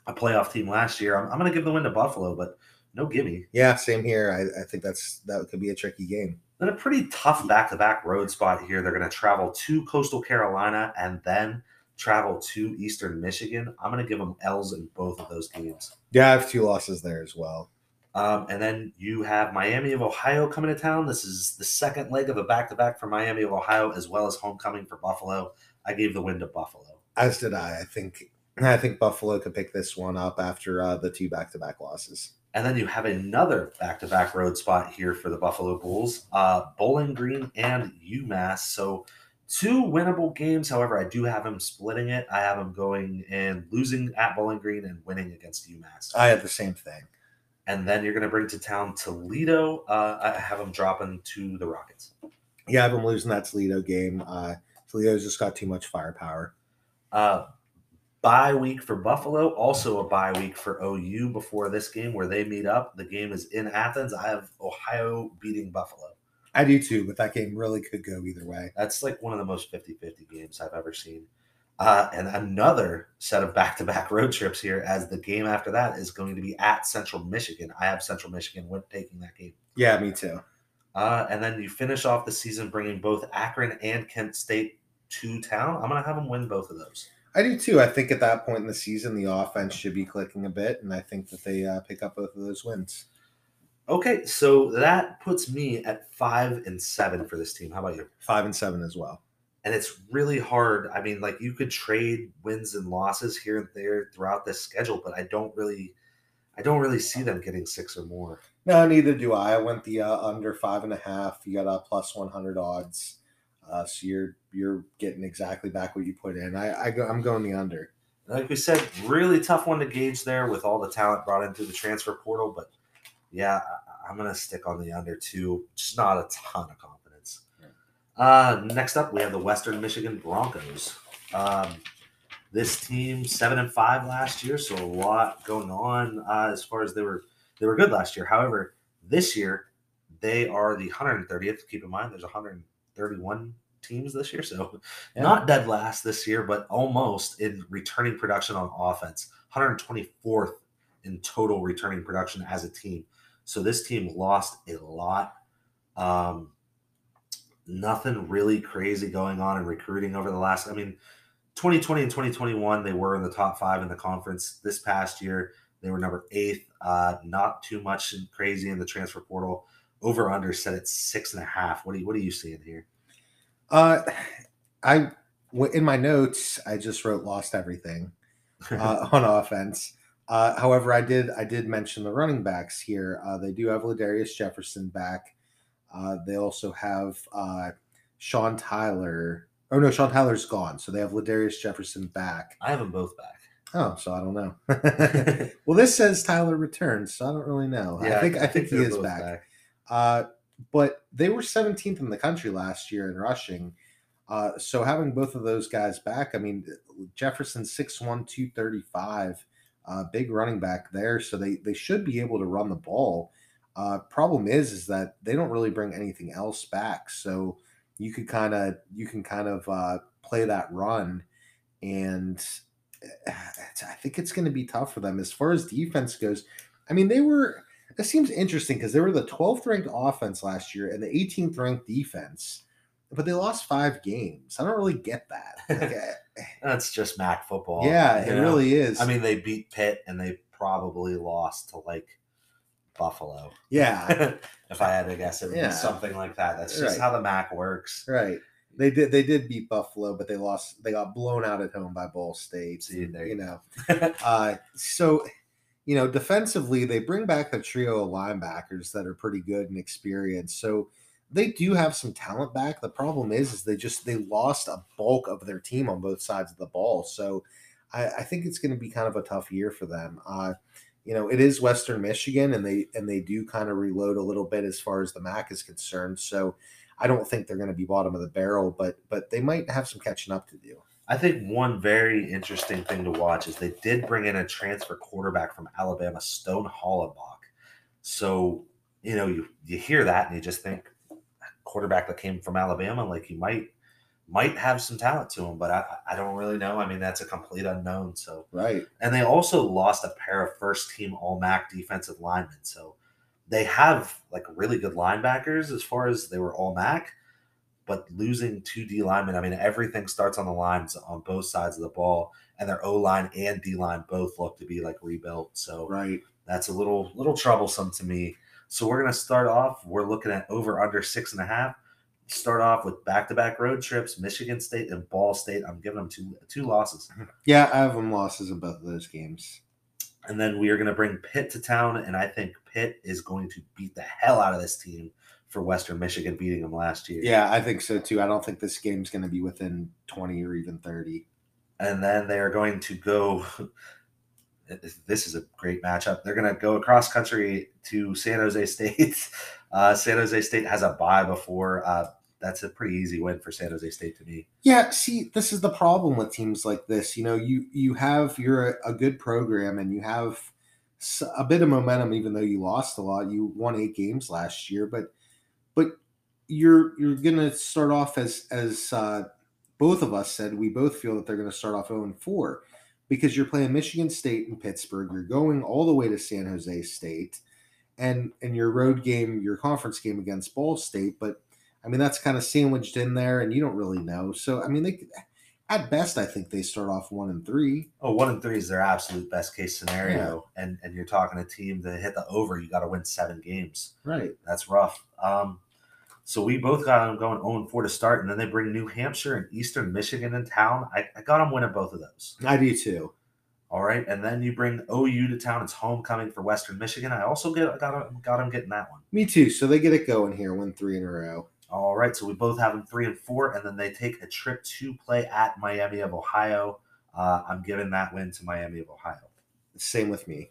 a playoff team last year. I'm, I'm going to give the win to Buffalo, but no gimme. Yeah, same here. I, I think that's that could be a tricky game. Then a pretty tough back to back road spot here. They're going to travel to Coastal Carolina and then travel to Eastern Michigan. I'm going to give them L's in both of those games. Yeah, I have two losses there as well. Um, and then you have Miami of Ohio coming to town. This is the second leg of a back to back for Miami of Ohio, as well as homecoming for Buffalo. I gave the win to Buffalo. As did I. I think I think Buffalo could pick this one up after uh, the two back to back losses. And then you have another back-to-back road spot here for the Buffalo Bulls, uh, Bowling Green and UMass. So two winnable games. However, I do have them splitting it. I have them going and losing at Bowling Green and winning against UMass. I have the same thing. And then you're going to bring to town Toledo. Uh, I have them dropping to the Rockets. Yeah, I have them losing that Toledo game. Uh, Toledo's just got too much firepower. Uh, bye week for Buffalo, also a bye week for OU before this game where they meet up. The game is in Athens. I have Ohio beating Buffalo. I do too, but that game really could go either way. That's like one of the most 50 50 games I've ever seen. Uh, and another set of back to back road trips here, as the game after that is going to be at Central Michigan. I have Central Michigan taking that game. Yeah, me too. Uh, and then you finish off the season bringing both Akron and Kent State to town. I'm going to have them win both of those. I do too. I think at that point in the season, the offense should be clicking a bit, and I think that they uh, pick up both of those wins. Okay, so that puts me at five and seven for this team. How about you? Five and seven as well. And it's really hard. I mean, like you could trade wins and losses here and there throughout this schedule, but I don't really, I don't really see them getting six or more. No, neither do I. I went the uh, under five and a half. You got a plus one hundred odds. Uh, so you're you're getting exactly back what you put in. I, I go, I'm going the under. Like we said, really tough one to gauge there with all the talent brought into the transfer portal. But yeah, I, am gonna stick on the under too. Just not a ton of confidence. Uh, next up, we have the Western Michigan Broncos. Um, this team seven and five last year, so a lot going on uh, as far as they were they were good last year. However, this year they are the 130th. Keep in mind, there's 131 teams this year. So yeah. not dead last this year, but almost in returning production on offense. 124th in total returning production as a team. So this team lost a lot. Um, nothing really crazy going on in recruiting over the last. I mean, 2020 and 2021, they were in the top five in the conference. This past year, they were number eighth. Uh, not too much crazy in the transfer portal over under set at six and a half. What are you what are you seeing here? Uh, I in my notes I just wrote lost everything uh, on offense. Uh, however, I did I did mention the running backs here. Uh, they do have Ladarius Jefferson back. Uh, they also have uh, Sean Tyler. Oh no, Sean Tyler's gone, so they have Ladarius Jefferson back. I have them both back. Oh, so I don't know. well, this says Tyler returns, so I don't really know. Yeah, I think I, I think, think he is back. back. Uh, but they were 17th in the country last year in rushing. Uh, so having both of those guys back, I mean, Jefferson 6'1, 235, uh, big running back there. So they, they should be able to run the ball. Uh, problem is, is that they don't really bring anything else back. So you could kind of, you can kind of uh, play that run. And eh, I think it's going to be tough for them as far as defense goes. I mean, they were, this seems interesting because they were the 12th ranked offense last year and the 18th ranked defense, but they lost five games. I don't really get that. Like, eh, That's just MAC football. Yeah, it know? really is. I mean, they beat Pitt and they probably lost to like Buffalo. Yeah. if I had to guess, it would yeah. be something like that. That's just right. how the MAC works. Right. They did. They did beat Buffalo, but they lost. They got blown out at home by Ball State. See, you know. uh, so you know, defensively, they bring back a trio of linebackers that are pretty good and experienced. So they do have some talent back. The problem is, is they just they lost a bulk of their team on both sides of the ball. So I, I think it's going to be kind of a tough year for them. Uh, you know, it is Western Michigan, and they and they do kind of reload a little bit as far as the MAC is concerned. So I don't think they're going to be bottom of the barrel, but but they might have some catching up to do. I think one very interesting thing to watch is they did bring in a transfer quarterback from Alabama, Stone Hollenbach. So, you know, you, you hear that and you just think quarterback that came from Alabama, like you might might have some talent to him, but I, I don't really know. I mean, that's a complete unknown. So right. And they also lost a pair of first team all MAC defensive linemen. So they have like really good linebackers as far as they were all MAC but losing two D linemen, I mean, everything starts on the lines on both sides of the ball, and their O line and D line both look to be like rebuilt. So right, that's a little little troublesome to me. So we're gonna start off. We're looking at over under six and a half. Start off with back to back road trips, Michigan State and Ball State. I'm giving them two two losses. Yeah, I have them losses in both of those games. And then we are going to bring Pitt to town, and I think Pitt is going to beat the hell out of this team for Western Michigan, beating them last year. Yeah, I think so too. I don't think this game's going to be within 20 or even 30. And then they are going to go. This is a great matchup. They're going to go across country to San Jose State. Uh, San Jose State has a bye before. Uh, that's a pretty easy win for San Jose State to me. Yeah, see, this is the problem with teams like this. You know, you you have you're a, a good program and you have a bit of momentum, even though you lost a lot. You won eight games last year, but but you're you're gonna start off as as uh, both of us said. We both feel that they're going to start off 0 4 because you're playing Michigan State and Pittsburgh. You're going all the way to San Jose State and and your road game, your conference game against Ball State. But I mean, that's kind of sandwiched in there, and you don't really know. So I mean, they at best, I think they start off one and three. Oh, one and three is their absolute best case scenario, yeah. and and you're talking a team that hit the over, you got to win seven games. Right, that's rough. Um, so we both got them going 0 4 to start, and then they bring New Hampshire and Eastern Michigan in town. I, I got them winning both of those. I do too. All right, and then you bring OU to town. It's homecoming for Western Michigan. I also get got got them getting that one. Me too. So they get it going here, win three in a row. All right, so we both have them three and four, and then they take a trip to play at Miami of Ohio. Uh, I'm giving that win to Miami of Ohio. Same with me.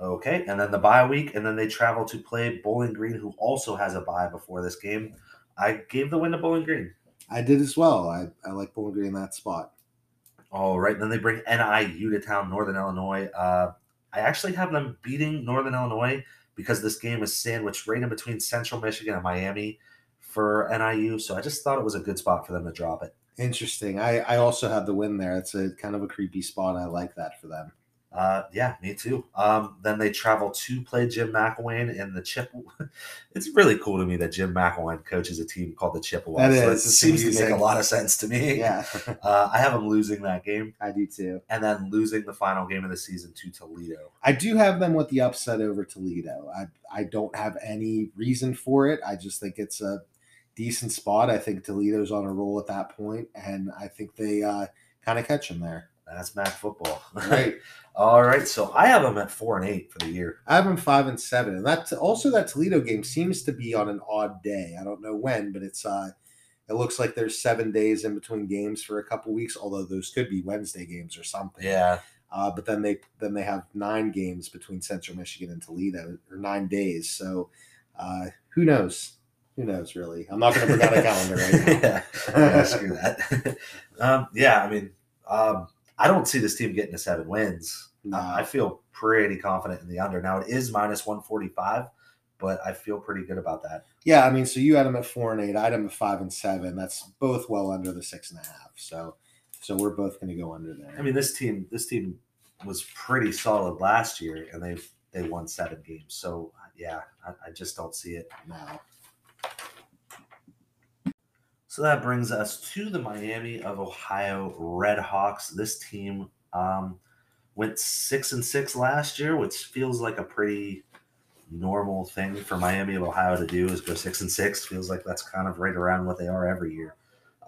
Okay, and then the bye week, and then they travel to play Bowling Green, who also has a bye before this game. I gave the win to Bowling Green. I did as well. I, I like Bowling Green in that spot. All right. Then they bring NIU to town, Northern Illinois. Uh, I actually have them beating Northern Illinois because this game is sandwiched right in between Central Michigan and Miami for NIU. So I just thought it was a good spot for them to drop it. Interesting. I, I also have the win there. It's a kind of a creepy spot. I like that for them. Uh, yeah, me too. Um, then they travel to play Jim McElwain in the Chip. it's really cool to me that Jim McElwain coaches a team called the Chippewas. That is, so it seems to make a lot of sense to me. Yeah, uh, I have them losing that game. I do too, and then losing the final game of the season to Toledo. I do have them with the upset over Toledo. I I don't have any reason for it. I just think it's a decent spot. I think Toledo's on a roll at that point, and I think they uh, kind of catch them there. That's Mac football. Right. All right. So I have them at four and eight for the year. I have them five and seven. And that's also that Toledo game seems to be on an odd day. I don't know when, but it's uh it looks like there's seven days in between games for a couple weeks, although those could be Wednesday games or something. Yeah. Uh, but then they then they have nine games between Central Michigan and Toledo, or nine days. So uh, who knows? Who knows? Really, I'm not going to out a calendar right now. yeah, yeah screw that. um, yeah, I mean, um, I don't see this team getting to seven wins. No. Uh, I feel pretty confident in the under. Now it is minus 145, but I feel pretty good about that. Yeah, I mean, so you had them at four and eight, I had them at five and seven. That's both well under the six and a half. So, so we're both going to go under there. I mean, this team, this team was pretty solid last year, and they've they won seven games. So yeah, I, I just don't see it now. So that brings us to the Miami of Ohio Red Hawks. This team um, went six and six last year, which feels like a pretty normal thing for Miami of Ohio to do is go six and six. Feels like that's kind of right around what they are every year.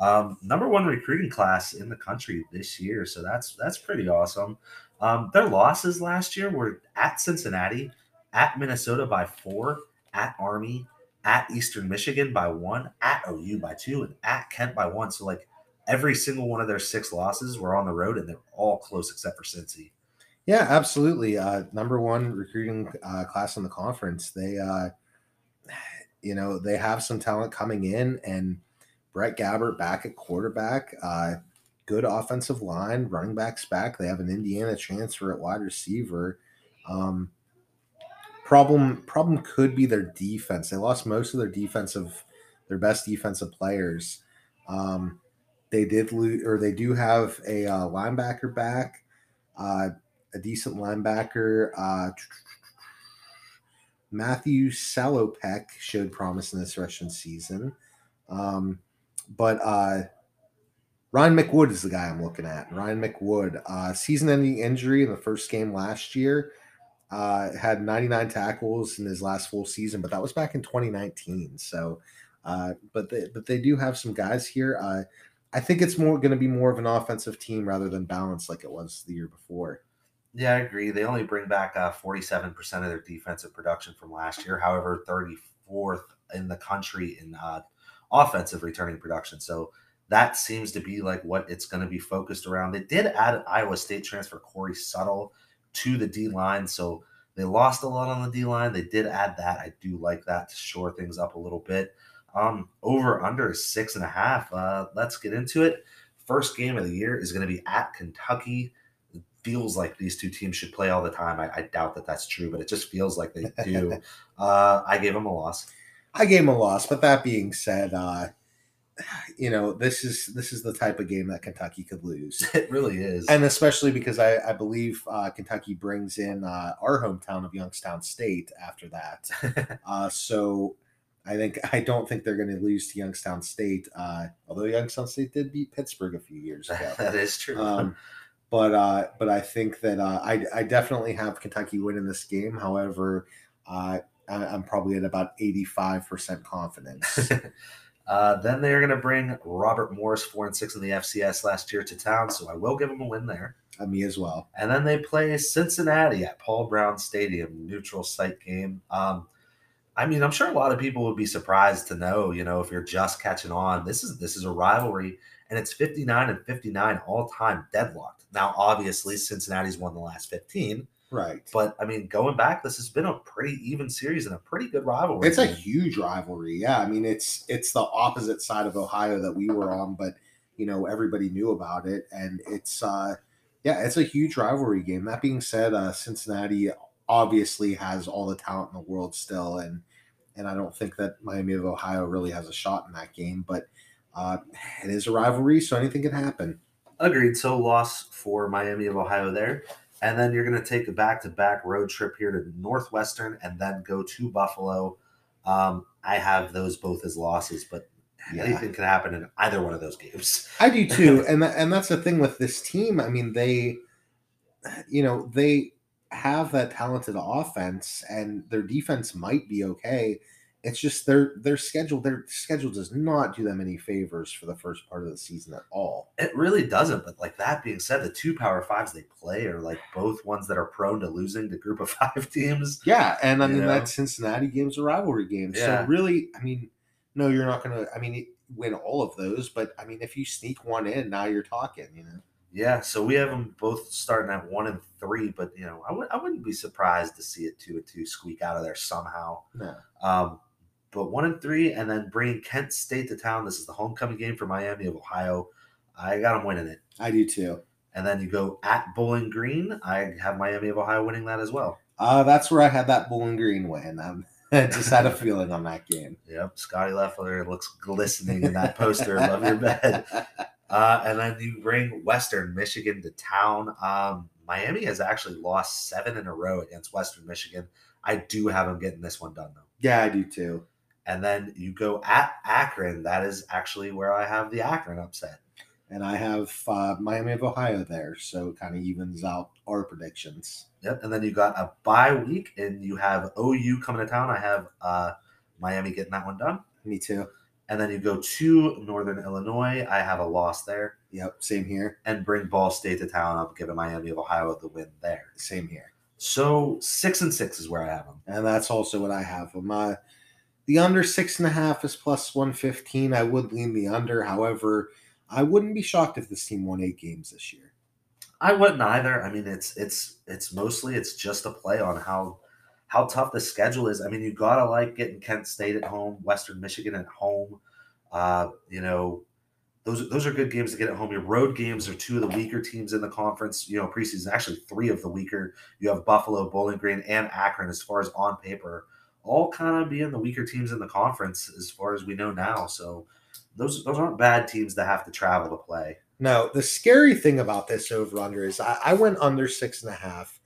Um, number one recruiting class in the country this year, so that's that's pretty awesome. Um, their losses last year were at Cincinnati, at Minnesota by four, at Army, at Eastern Michigan by one, at OU by two, and at Kent by one. So like every single one of their six losses were on the road, and they're all close except for Cincy. Yeah, absolutely. Uh, number one recruiting uh, class in the conference. They, uh, you know, they have some talent coming in, and Brett Gabbert back at quarterback. Uh, good offensive line, running backs back. They have an Indiana transfer at wide receiver. Um, problem problem could be their defense. They lost most of their defensive, their best defensive players. Um, they did lose, or they do have a uh, linebacker back, uh, a decent linebacker. Uh, Matthew Salopek showed promise in this Russian season, um, but uh, Ryan McWood is the guy I'm looking at. Ryan McWood, uh, season-ending injury in the first game last year. Uh, had 99 tackles in his last full season, but that was back in 2019. So, uh, but they, but they do have some guys here. Uh, I think it's more going to be more of an offensive team rather than balanced like it was the year before. Yeah, I agree. They only bring back uh, 47% of their defensive production from last year. However, 34th in the country in uh, offensive returning production. So that seems to be like what it's going to be focused around. They did add Iowa State transfer, Corey Settle, to the D line. So they lost a lot on the D line. They did add that. I do like that to shore things up a little bit. Um, over under is six and a half. Uh, let's get into it. First game of the year is going to be at Kentucky. It feels like these two teams should play all the time. I, I doubt that that's true, but it just feels like they do. uh, I gave them a loss. I gave them a loss, but that being said, uh, you know this is this is the type of game that Kentucky could lose. It really is, and especially because I, I believe uh, Kentucky brings in uh, our hometown of Youngstown State after that. uh, so I think I don't think they're going to lose to Youngstown State. Uh, although Youngstown State did beat Pittsburgh a few years ago. that is true. Um, but uh, but I think that uh, I I definitely have Kentucky winning this game. However, uh, I, I'm probably at about eighty five percent confidence. Uh, then they're going to bring Robert Morris, four and six in the FCS last year, to town. So I will give them a win there. Uh, me as well. And then they play Cincinnati at Paul Brown Stadium, neutral site game. Um, I mean, I'm sure a lot of people would be surprised to know, you know, if you're just catching on, this is this is a rivalry, and it's 59 and 59 all time deadlocked. Now, obviously, Cincinnati's won the last 15. Right. But I mean, going back, this has been a pretty even series and a pretty good rivalry. It's a huge rivalry. Yeah. I mean, it's it's the opposite side of Ohio that we were on, but you know, everybody knew about it. And it's uh yeah, it's a huge rivalry game. That being said, uh Cincinnati obviously has all the talent in the world still, and and I don't think that Miami of Ohio really has a shot in that game, but uh, it is a rivalry, so anything can happen. Agreed. So loss for Miami of Ohio there. And then you're going to take a back to back road trip here to Northwestern and then go to Buffalo. Um, I have those both as losses, but yeah. anything could happen in either one of those games. I do too. and, that, and that's the thing with this team. I mean, they, you know, they have that talented offense and their defense might be okay it's just their their schedule their schedule does not do them any favors for the first part of the season at all. It really doesn't. But like that being said, the two power fives they play are like both ones that are prone to losing to group of five teams. Yeah, and I mean know? that Cincinnati game's a rivalry game. Yeah. So really, I mean, no, you're not gonna. I mean, win all of those, but I mean, if you sneak one in, now you're talking. You know. Yeah, so we have them both starting at one and three, but you know, I w- I wouldn't be surprised to see it two and two squeak out of there somehow. No. Um, but one and three, and then bringing Kent State to town. This is the homecoming game for Miami of Ohio. I got them winning it. I do too. And then you go at Bowling Green. I have Miami of Ohio winning that as well. Uh, that's where I had that Bowling Green win. I'm, I just had a feeling on that game. Yep, Scotty Loeffler looks glistening in that poster above your bed. Uh, and then you bring Western Michigan to town. Um, Miami has actually lost seven in a row against Western Michigan. I do have them getting this one done though. Yeah, I do too and then you go at Akron. That is actually where I have the Akron upset. And I have uh, Miami of Ohio there, so it kind of evens out our predictions. Yep. And then you got a bye week, and you have OU coming to town. I have uh, Miami getting that one done. Me too. And then you go to Northern Illinois. I have a loss there. Yep, same here. And bring Ball State to town. I'm giving Miami of Ohio the win there. Same here. So six and six is where I have them. And that's also what I have them. The under six and a half is plus 115. I would lean the under. However, I wouldn't be shocked if this team won eight games this year. I wouldn't either. I mean, it's it's it's mostly it's just a play on how how tough the schedule is. I mean, you gotta like getting Kent State at home, Western Michigan at home. Uh, you know, those those are good games to get at home. Your road games are two of the weaker teams in the conference. You know, preseason actually three of the weaker. You have Buffalo, Bowling Green, and Akron as far as on paper all kind of being the weaker teams in the conference as far as we know now. So those those aren't bad teams that have to travel to play. No, the scary thing about this over under is I, I went under six and a half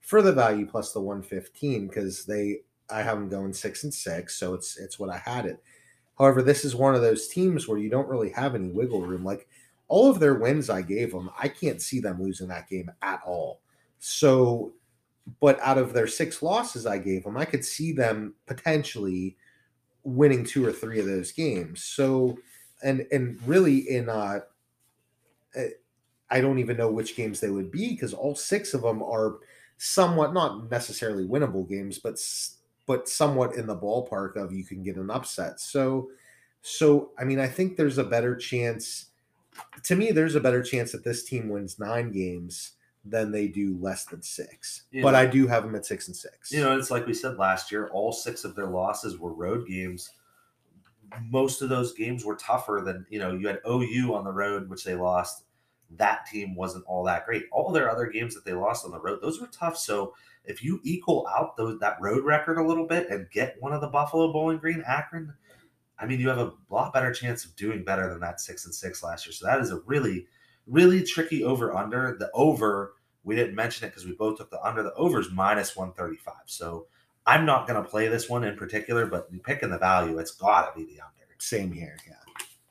for the value plus the 115 because they I have them going six and six, so it's it's what I had it. However, this is one of those teams where you don't really have any wiggle room. Like all of their wins I gave them, I can't see them losing that game at all. So but out of their six losses I gave them, I could see them potentially winning two or three of those games. So, and and really in uh, eh, I don't even know which games they would be because all six of them are somewhat not necessarily winnable games, but but somewhat in the ballpark of you can get an upset. So so I mean I think there's a better chance to me there's a better chance that this team wins 9 games than they do less than 6. Yeah. But I do have them at 6 and 6. You know, it's like we said last year, all six of their losses were road games. Most of those games were tougher than, you know, you had OU on the road, which they lost. That team wasn't all that great. All their other games that they lost on the road, those were tough. So if you equal out those that road record a little bit and get one of the Buffalo Bowling Green, Akron, I mean, you have a lot better chance of doing better than that six and six last year. So that is a really, really tricky over under. The over, we didn't mention it because we both took the under. The over is minus 135. So I'm not going to play this one in particular, but picking the value, it's got to be the under. Same here, yeah.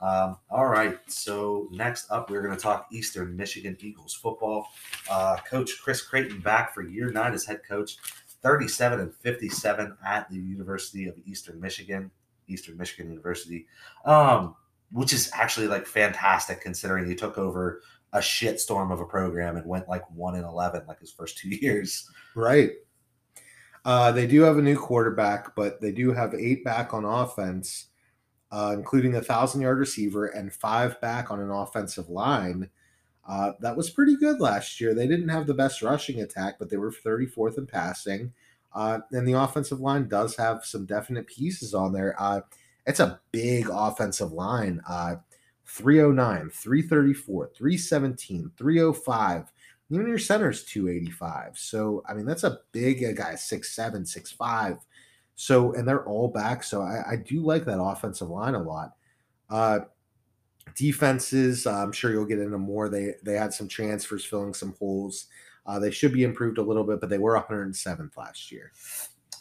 Um, all right. So next up, we're going to talk Eastern Michigan Eagles football. Uh, coach Chris Creighton back for year nine as head coach, 37 and 57 at the University of Eastern Michigan, Eastern Michigan University, um, which is actually like fantastic considering he took over a shitstorm of a program and went like one in 11 like his first two years. Right. Uh, they do have a new quarterback, but they do have eight back on offense, uh, including a thousand yard receiver and five back on an offensive line. Uh, that was pretty good last year. They didn't have the best rushing attack, but they were 34th in passing. Uh, and the offensive line does have some definite pieces on there. It's a big offensive line. Uh, 309, 334, 317, 305. Even your center's 285. So, I mean, that's a big uh, guy, six seven, six five. So, and they're all back. So, I, I do like that offensive line a lot. Uh, defenses, uh, I'm sure you'll get into more. They they had some transfers filling some holes. Uh, they should be improved a little bit, but they were 107th last year.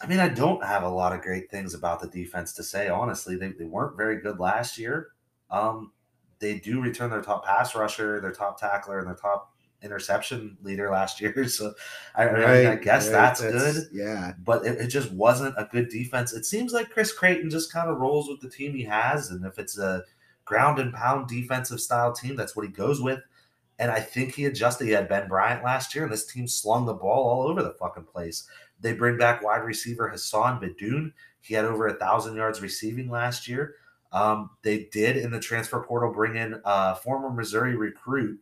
I mean, I don't have a lot of great things about the defense to say, honestly. They, they weren't very good last year. Um, they do return their top pass rusher, their top tackler, and their top interception leader last year. So I, I, mean, I guess right, that's, good. Yeah. But it, it just wasn't a good defense. It seems like Chris Creighton just kind of rolls with the team he has. And if it's a ground and pound defensive style team, that's what he goes with. And I think he adjusted. He had Ben Bryant last year, and this team slung the ball all over the fucking place. They bring back wide receiver Hassan Beydoun. He had over a thousand yards receiving last year. Um, they did in the transfer portal bring in a former Missouri recruit.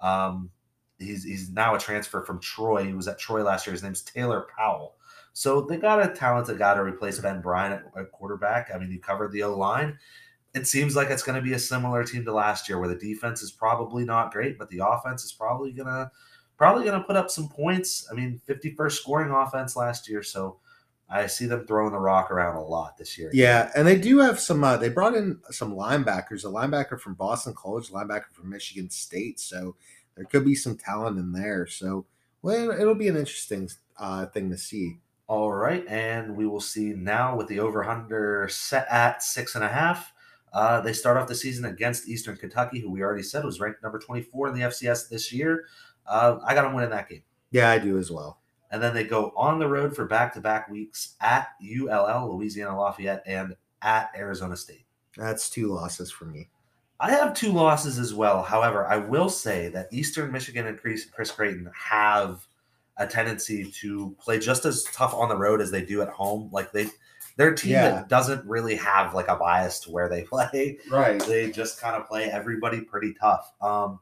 Um, he's he's now a transfer from Troy. He was at Troy last year. His name's Taylor Powell. So they got a talented guy to replace Ben Bryant at, at quarterback. I mean, he covered the O line. It seems like it's going to be a similar team to last year, where the defense is probably not great, but the offense is probably gonna probably gonna put up some points. I mean, 51st scoring offense last year, so I see them throwing the rock around a lot this year. Yeah, and they do have some. Uh, they brought in some linebackers. A linebacker from Boston College, linebacker from Michigan State. So there could be some talent in there. So well, it'll be an interesting uh, thing to see. All right, and we will see now with the over under set at six and a half. Uh, they start off the season against Eastern Kentucky, who we already said was ranked number 24 in the FCS this year. Uh, I got them winning that game. Yeah, I do as well. And then they go on the road for back to back weeks at ULL, Louisiana Lafayette, and at Arizona State. That's two losses for me. I have two losses as well. However, I will say that Eastern Michigan and Chris, Chris Creighton have a tendency to play just as tough on the road as they do at home. Like they, they're team Yeah. that doesn't really have like a bias to where they play. Right. They just kind of play everybody pretty tough. Um,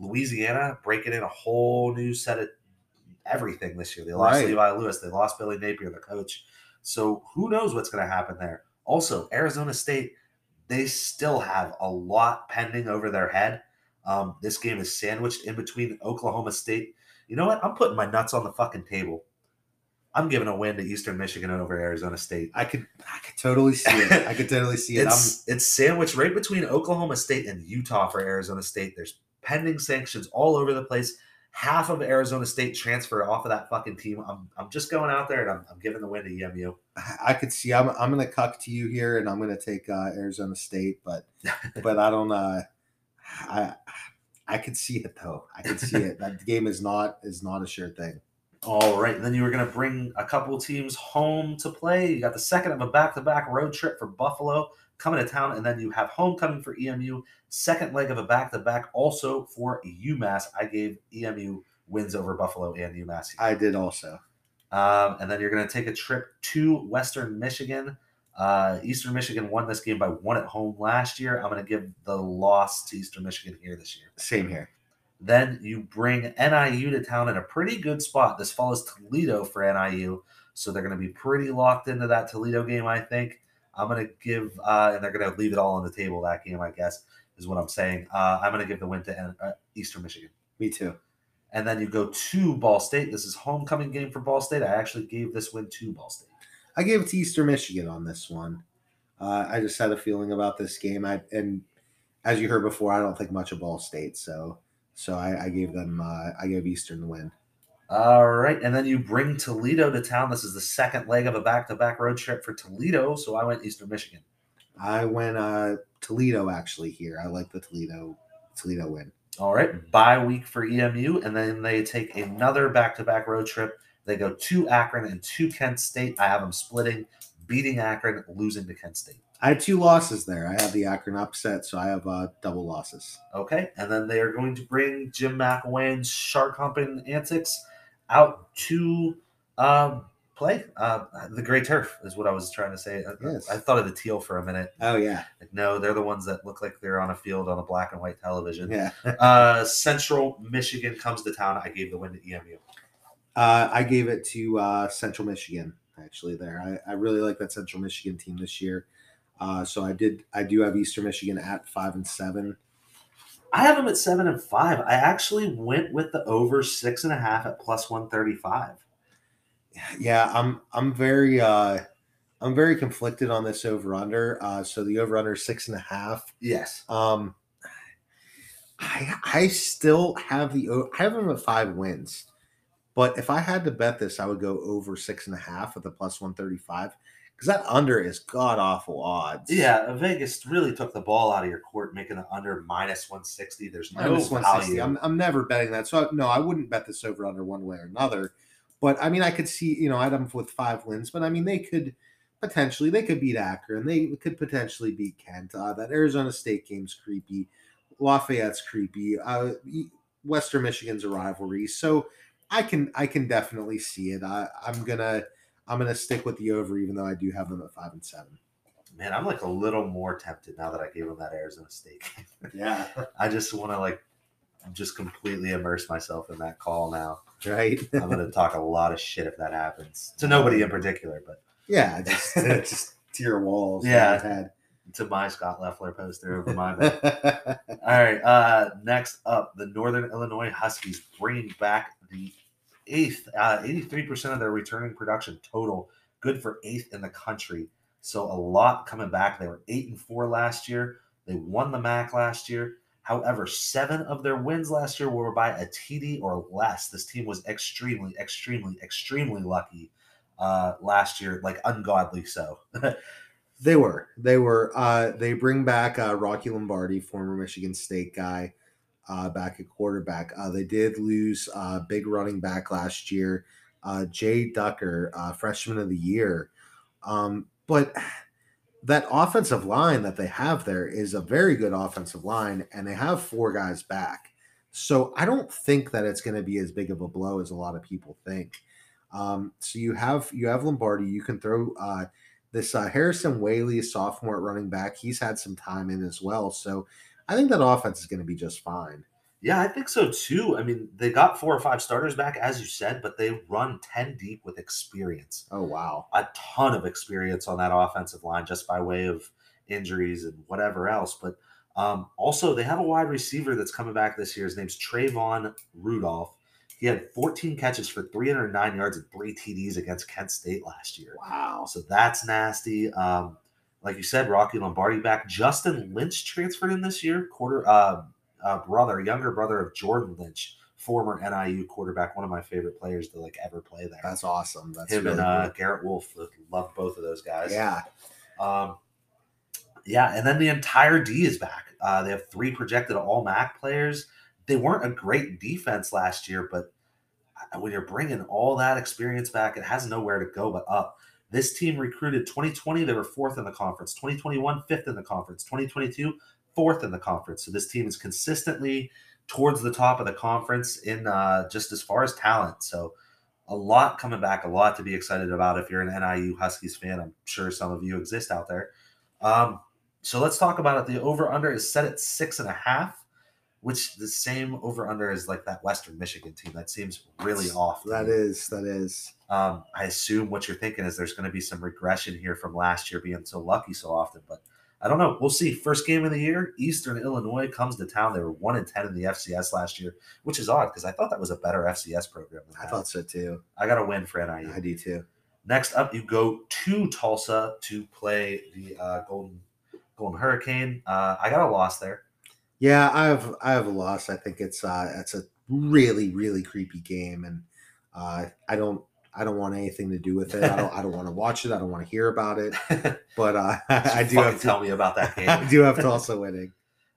Louisiana breaking in a whole new set of everything this year. They lost Right. Levi Lewis. They lost Billy Napier, the coach. So who knows what's going to happen there? Also, Arizona State, they still have a lot pending over their head. Um, this game is sandwiched in between Oklahoma State. You know what? I'm putting my nuts on the fucking table. I'm giving a win to Eastern Michigan over Arizona State. I could, I could totally see it. I could totally see it. I'm, It's it's sandwiched right between Oklahoma State and Utah for Arizona State. There's pending sanctions all over the place. Half of Arizona State transfer off of that fucking team. I'm, I'm just going out there and I'm, I'm giving the win to EMU. I could see. I'm, I'm going to cuck to you here, and I'm going to take uh, Arizona State, but, but I don't. Uh, I, I could see it though. I could see it. That game is not is not a sure thing. All right, and then you were going to bring a couple teams home to play. You got the second of a back-to-back road trip for Buffalo coming to town, and then you have homecoming for EMU. Second leg of a back-to-back also for UMass. I gave EMU wins over Buffalo and UMass. I did also. Um, and then you're going to take a trip to Western Michigan. Uh, Eastern Michigan won this game by one at home last year. I'm going to give the loss to Eastern Michigan here this year. Same here. Then you bring NIU to town in a pretty good spot. This follows Toledo for NIU. So they're going to be pretty locked into that Toledo game, I think. I'm going to give, uh, and they're going to leave it all on the table that game, I guess, is what I'm saying. Uh, I'm going to give the win to uh, Eastern Michigan. Me too. And then you go to Ball State. This is homecoming game for Ball State. I actually gave this win to Ball State. I gave it to Eastern Michigan on this one. Uh, I just had a feeling about this game. I and as you heard before, I don't think much of Ball State, so so I, I gave them uh, I gave Eastern the win. All right, and then you bring Toledo to town. This is the second leg of a back-to-back road trip for Toledo. So I went Eastern Michigan. I went uh, Toledo actually here. I like the Toledo Toledo win. All right, bye week for EMU, and then they take another back-to-back road trip. They go to Akron and to Kent State. I have them splitting, beating Akron, losing to Kent State. I have two losses there. I have the Akron upset, so I have uh, double losses. Okay, and then they are going to bring Jim McElwain's Shark Humping Antics out to um, play uh, the Gray Turf is what I was trying to say. Yes. I, I thought of the teal for a minute. Oh yeah, Like, no, they're the ones that look like they're on a field on a black and white television. yeah. Uh, Central Michigan comes to town. I gave the win to EMU. Uh, I gave it to uh, Central Michigan. Actually, there, I, I really like that Central Michigan team this year. Uh, so I did. I do have Eastern Michigan at five and seven. I have them at seven and five. I actually went with the over six and a half at plus one thirty five. Yeah, I'm. I'm very. Uh, I'm very conflicted on this over under. Uh, so the over under six and a half. Yes. Um, I I still have the I have them at five wins, but if I had to bet this, I would go over six and a half with the plus one thirty five because that under is god awful odds. Yeah, Vegas really took the ball out of your court, making it under minus one sixty. There's no minus one sixty. value. I'm I'm never betting that. So no, I wouldn't bet this over under one way or another. But I mean, I could see you know I had them with five wins, but I mean they could potentially they could beat Akron, they could potentially beat Kent. Uh, that Arizona State game's creepy. Lafayette's creepy. Uh, Western Michigan's a rivalry, so I can I can definitely see it. I, I'm gonna I'm gonna stick with the over, even though I do have them at five and seven. Man, I'm like a little more tempted now that I gave them that Arizona State. Yeah, I just want to like just completely immerse myself in that call now. right. I'm going to talk a lot of shit if that happens to nobody in particular, but yeah, just just to your walls. Yeah. I've to my Scot Loeffler poster over my bed. All right. Uh, next up, the Northern Illinois Huskies bringing back the eighth, uh, 83% of their returning production total. Good for eighth in the country. So a lot coming back. They were eight and four last year. They won the MAC last year. However, seven of their wins last year were by a TD or less. This team was extremely, extremely, extremely lucky uh, last year, like ungodly so. They were. They were. Uh, they bring back uh, Rocky Lombardi, former Michigan State guy, uh, back at quarterback. Uh, they did lose uh, big running back last year, uh, Jay Ducker, uh, freshman of the year. Um, but that offensive line that they have there is a very good offensive line, and they have four guys back. So I don't think that it's going to be as big of a blow as a lot of people think. Um, so you have you have Lombardi. You can throw. Uh, this Harrison Waylee, sophomore running back, he's had some time in as well. So I think that offense is going to be just fine. Yeah, I think so too. I mean, they got four or five starters back, as you said, but they run 10 deep with experience. Oh, wow. A ton of experience on that offensive line just by way of injuries and whatever else. But um, also, they have a wide receiver that's coming back this year. His name's Trayvon Rudolph. He had 14 catches for 309 yards and three TDs against Kent State last year. Wow. So that's nasty. Um, like you said, Rocky Lombardi back. Justin Lynch transferred in this year. Quarter uh, uh, brother, younger brother of Jordan Lynch, former NIU quarterback, one of my favorite players to like ever play there. That's awesome. That's Him really and uh. Garrett Wolfe love both of those guys. Yeah. Um, yeah, and then the entire D is back. Uh, they have three projected All MAC players. They weren't a great defense last year, but when you're bringing all that experience back, it has nowhere to go but up. This team recruited 2020, they were fourth in the conference. 2021, fifth in the conference. 2022, fourth in the conference. So this team is consistently towards the top of the conference in uh, just as far as talent. So a lot coming back, a lot to be excited about if you're an NIU Huskies fan. I'm sure some of you exist out there. Um, so let's talk about it. The over under is set at six and a half, which the same over under is like that Western Michigan team. That seems really off. That is, that is. Um, I assume what you're thinking is there's going to be some regression here from last year being so lucky so often, but I don't know. We'll see. First game of the year, Eastern Illinois comes to town. They were one and ten in the FCS last year, which is odd because I thought that was a better FCS program. I thought so too. I got a win for NIU. I do too. Next up, you go to Tulsa to play the uh, Golden Golden Hurricane. Uh, I got a loss there. Yeah, I have I have a loss. I think it's uh it's a really really creepy game, and uh, I don't I don't want anything to do with it. I don't I don't want to watch it. I don't want to hear about it. But uh, I do have to, tell me about that game. I do have Tulsa winning.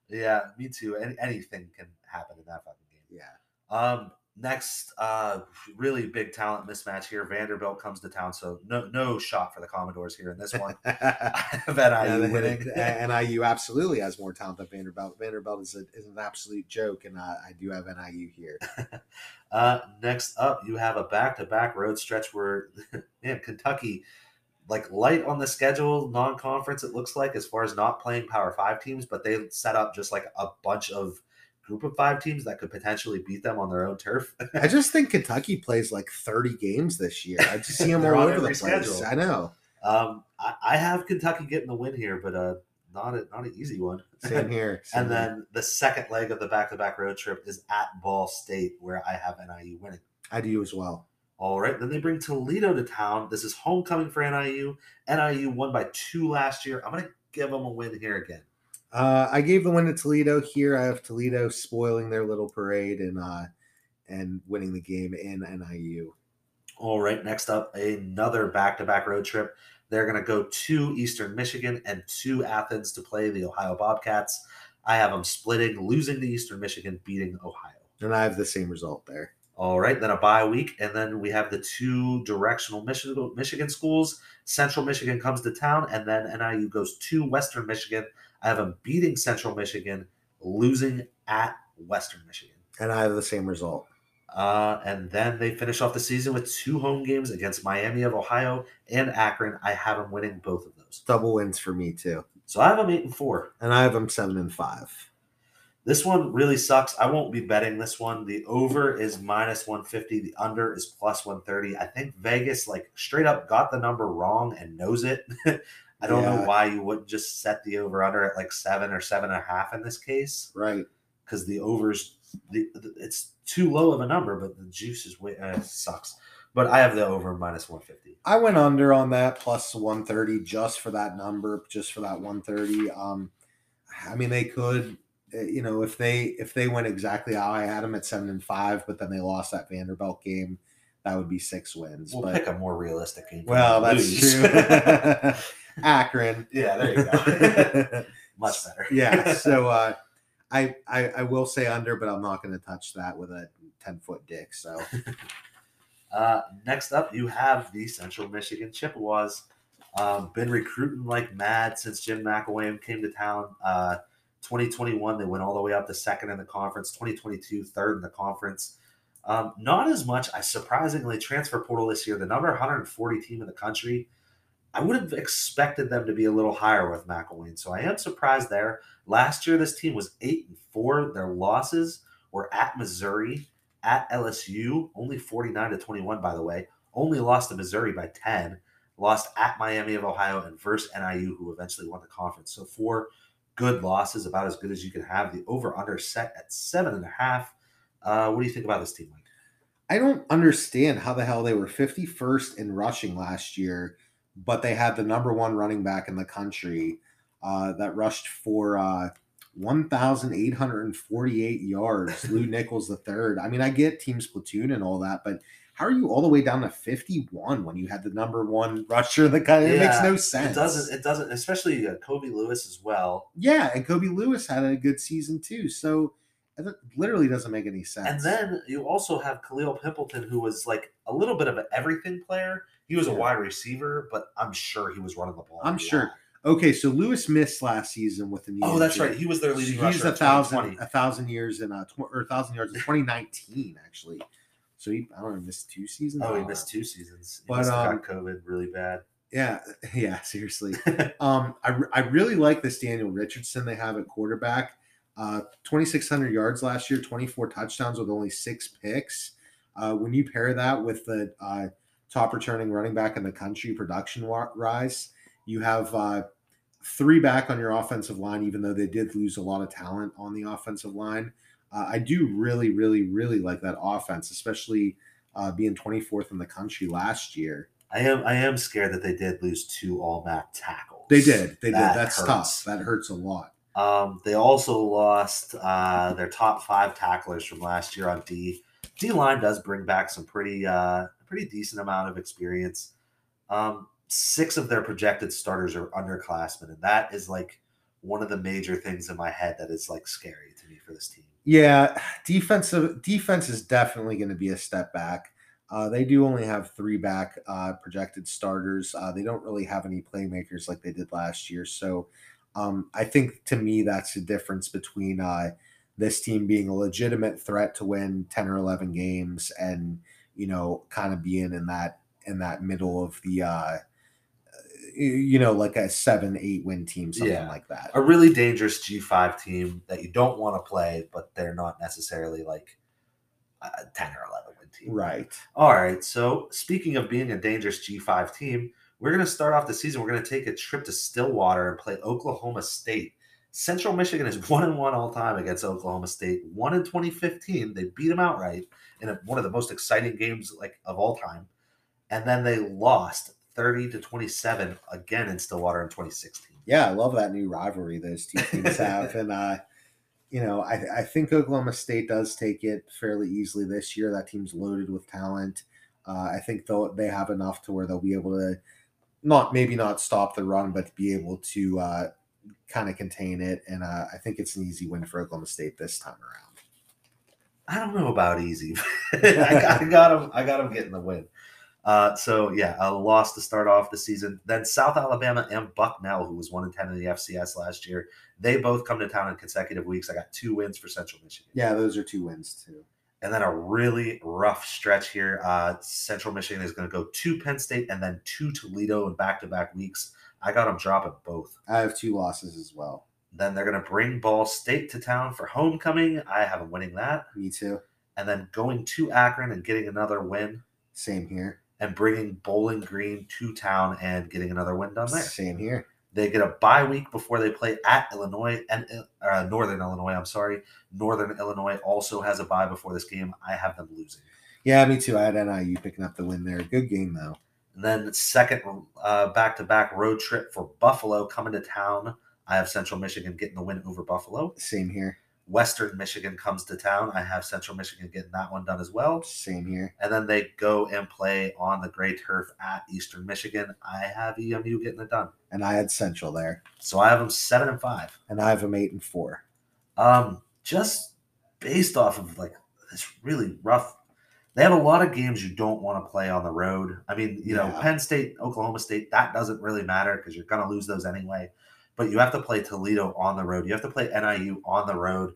Yeah, me too. Any, anything can happen in that fucking game. Yeah. Um, next, uh, really big talent mismatch here. Vanderbilt comes to town, so no no shot for the Commodores here in this one. I have NIU Yeah, winning. and NIU absolutely has more talent than Vanderbilt. Vanderbilt is, a, is an absolute joke, and uh, I do have NIU here. Uh, next up, you have a back-to-back road stretch where, man, Kentucky, like light on the schedule, non-conference. It looks like as far as not playing Power Five teams, but they set up just like a bunch of group of five teams that could potentially beat them on their own turf. I just think Kentucky plays like 30 games this year. I just see them all over the place. schedule. I know. um, I, I have Kentucky getting the win here, but uh, not a, not an easy one. Same here. Same and here. then the second leg of the back-to-back road trip is at Ball State, where I have NIU winning. I do as well. All right. Then they bring Toledo to town. This is homecoming for NIU. NIU won by two last year. I'm going to give them a win here again. Uh, I gave the win to Toledo here. I have Toledo spoiling their little parade and uh, and winning the game in NIU. All right. Next up, another back to back road trip. They're going to go to Eastern Michigan and to Athens to play the Ohio Bobcats. I have them splitting, losing to Eastern Michigan, beating Ohio. And I have the same result there. All right, then a bye week, and then we have the two directional Michigan Michigan schools. Central Michigan comes to town, and then NIU goes to Western Michigan. I have them beating Central Michigan, losing at Western Michigan. And I have the same result. Uh, and then they finish off the season with two home games against Miami of Ohio and Akron. I have them winning both of those. Double wins for me too. So I have them eight and four. And I have them seven and five. This one really sucks. I won't be betting this one. The over is minus 150. The under is plus 130. I think Vegas, like, straight up got the number wrong and knows it. I don't know why you wouldn't just set the over under at like seven or seven and a half in this case Right. because the overs, the, the- it's too low of a number, but the juice is way, uh, sucks. But I have the over minus 150. I went under on that plus 130 just for that number, just for that 130. Um, I mean, they could, uh, you know, if they if they went exactly how I had them at seven and five, but then they lost that Vanderbilt game, that would be six wins. We'll but pick a more realistic game. well, that's lose. true. Akron. yeah, there you go. Much better. yeah. So uh, I, I I will say under, but I'm not going to touch that with a 10 foot dick. So Uh, next up, you have the Central Michigan Chippewas. Um, been recruiting like mad since Jim McElwain came to town. Uh, 2021, they went all the way up to second in the conference. 2022, third in the conference. Um, not as much. I surprisingly transfer portal this year. The number 140 team in the country. I would have expected them to be a little higher with McElwain, so I am surprised there. Last year, this team was eight and four. Their losses were at Missouri, at LSU, only 49 to 21, by the way. Only lost to Missouri by 10. Lost at Miami of Ohio and versus NIU, who eventually won the conference. So four good losses, about as good as you can have. The over under set at seven and a half. Uh, what do you think about this team, Mike? I don't understand how the hell they were 51st in rushing last year, but they had the number one running back in the country uh, that rushed for uh, 1,848 yards. Lew Nichols the third. I mean, I get teams platoon and all that, but how are you all the way down to 51 when you had the number one rusher in the country? It makes no sense. It doesn't. It doesn't. Especially uh, Kobe Lewis as well. Yeah, and Kobe Lewis had a good season too. So It literally doesn't make any sense. And then you also have Khalil Pimpleton, who was like a little bit of an everything player. He was a wide receiver, but I'm sure he was running the ball. I'm sure. okay, so Lewis missed last season with the knee. Oh, that's injury. right. He was their leading. He's a thousand a thousand years in uh tw- or a thousand yards in 2019 actually. So he I don't know missed two seasons. Oh, he missed two seasons. He But, um, got COVID really bad. Yeah, yeah, seriously. um, I, I really like this Daniel Richardson they have at quarterback. Uh, 2,600 yards last year, 24 touchdowns with only six picks. Uh, when you pair that with the uh, top returning running back in the country production rise, you have uh, three back on your offensive line, even though they did lose a lot of talent on the offensive line. Uh, I do really, really, really like that offense, especially uh, being 24th in the country last year. I am I am scared that they did lose two all MAC tackles. They did. They That did. That's hurts. tough. That hurts a lot. Um, they also lost uh, their top five tacklers from last year on D. D line does bring back some pretty uh, pretty decent amount of experience. Um, six of their projected starters are underclassmen, and that is like one of the major things in my head that is like scary to me for this team. Yeah, defensive defense is definitely going to be a step back. Uh, they do only have three back uh, projected starters. Uh, they don't really have any playmakers like they did last year. So um, I think to me that's the difference between uh, this team being a legitimate threat to win ten or eleven games and you know kind of being in that in that middle of the uh, you know like a seven eight win team something Yeah. like that. A really dangerous G5 team that you don't want to play, but they're not necessarily like a 10 or 11 win team. Right. All right. So speaking of being a dangerous G5 team, we're going to start off the season. We're going to take a trip to Stillwater and play Oklahoma State. Central Michigan is one and one all time against Oklahoma State. One in 2015, they beat them outright in a, one of the most exciting games like of all time, and then they lost 30 to 27 again in Stillwater in 2016. yeah, I love that new rivalry those two teams have, and uh, you know, I, I think Oklahoma State does take it fairly easily this year. That team's loaded with talent. Uh, I think they'll they have enough to where they'll be able to not maybe not stop the run, but be able to uh, kind of contain it. And uh, I think it's an easy win for Oklahoma State this time around. I don't know about easy. I, got, I got him. I got him getting the win. Uh, so yeah, a loss to start off the season. Then South Alabama and Bucknell, who was one and ten in the FCS last year, they both come to town in consecutive weeks. I got two wins for Central Michigan. Yeah, those are two wins too. And then a really rough stretch here. Uh, Central Michigan is going to go to Penn State and then to Toledo in back-to-back weeks. I got them dropping both. I have two losses as well. Then they're going to bring Ball State to town for homecoming. I have them winning that. Me too. And then going to Akron and getting another win. Same here. and bringing Bowling Green to town and getting another win done there. Same here. They get a bye week before they play at Illinois and uh, Northern Illinois. I'm sorry, Northern Illinois also has a bye before this game. I have them losing. Yeah, me too. I had NIU picking up the win there. Good game though. And then second uh, back-to-back road trip for Buffalo coming to town. I have Central Michigan getting the win over Buffalo. Same here. Western Michigan comes to town. I have Central Michigan getting that one done as well. Same here. And then they go and play on the gray turf at Eastern Michigan. I have EMU getting it done. And I had Central there. So I have them seven and five. And I have them eight and four. Um, just based off of like this really rough. They have a lot of games you don't want to play on the road. I mean, you know, Yeah. Penn State, Oklahoma State, that doesn't really matter because you're going to lose those anyway. But you have to play Toledo on the road. You have to play NIU on the road.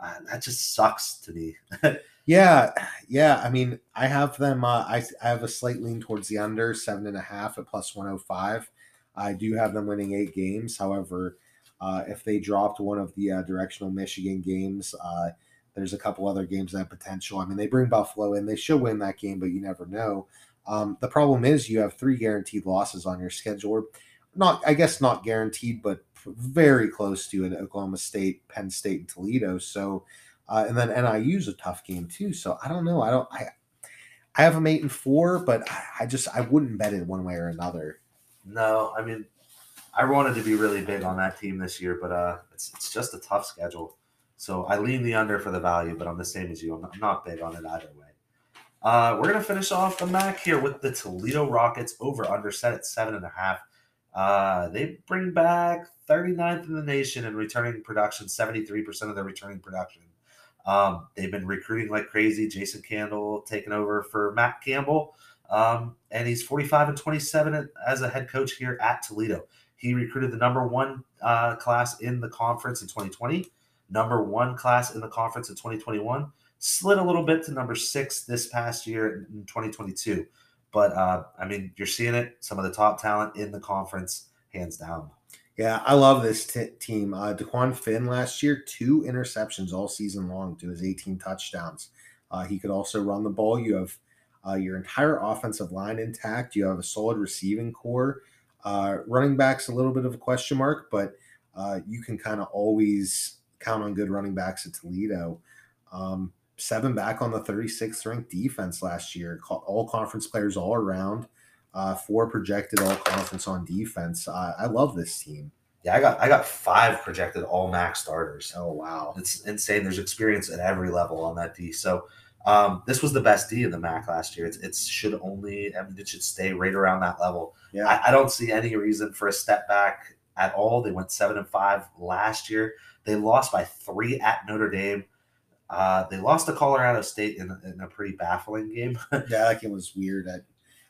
Uh, that just sucks to me. Yeah, yeah. I mean, I have them. Uh, I I have a slight lean towards the under seven and a half at plus one hundred five. I do have them winning eight games. However, uh, if they dropped one of the uh, directional Michigan games, uh, there's a couple other games that have potential. I mean, they bring Buffalo in. They should win that game, but you never know. Um, the problem is you have three guaranteed losses on your schedule. Not, I guess, not guaranteed, but very close to it. Oklahoma State, Penn State, and Toledo. So. Uh, and then NIU's a tough game too. So I don't know. I don't. I I have them eight and four, but I, I just I wouldn't bet it one way or another. No, I mean, I wanted to be really big on that team this year, but uh, it's it's just a tough schedule. So I lean the under for the value, but I'm the same as you. I'm not, I'm not big on it either way. Uh, we're gonna finish off the MAC here with the Toledo Rockets over under set at seven and a half. Uh, they bring back 39th in the nation in returning production, 73% of their returning production. Um, they've been recruiting like crazy. Jason Candle taking over for Matt Campbell. Um, and he's 45 and 27 as a head coach here at Toledo. He recruited the number one uh, class in the conference in 2020, number one class in the conference in 2021, slid a little bit to number six this past year in 2022. But uh, I mean, you're seeing it. Some of the top talent in the conference, hands down. Yeah, I love this t- team. Uh, Dequan Finn last year, two interceptions all season long to his 18 touchdowns. Uh, he could also run the ball. You have uh, your entire offensive line intact. You have a solid receiving corps. Uh, running back's a little bit of a question mark, but uh, you can kind of always count on good running backs at Toledo. Um, seven back on the 36th ranked defense last year. All conference players all around. Uh, four projected all conference on defense. Uh, I love this team. Yeah, I got I got five projected all MAC starters. Oh wow, it's insane. There's experience at every level on that D. So um, this was the best D in the MAC last year. It's, it should only I mean it should stay right around that level. Yeah, I, I don't see any reason for a step back at all. They went seven and five last year. They lost by three at Notre Dame. Uh, they lost to Colorado State in, in a pretty baffling game. yeah, that game was weird. I,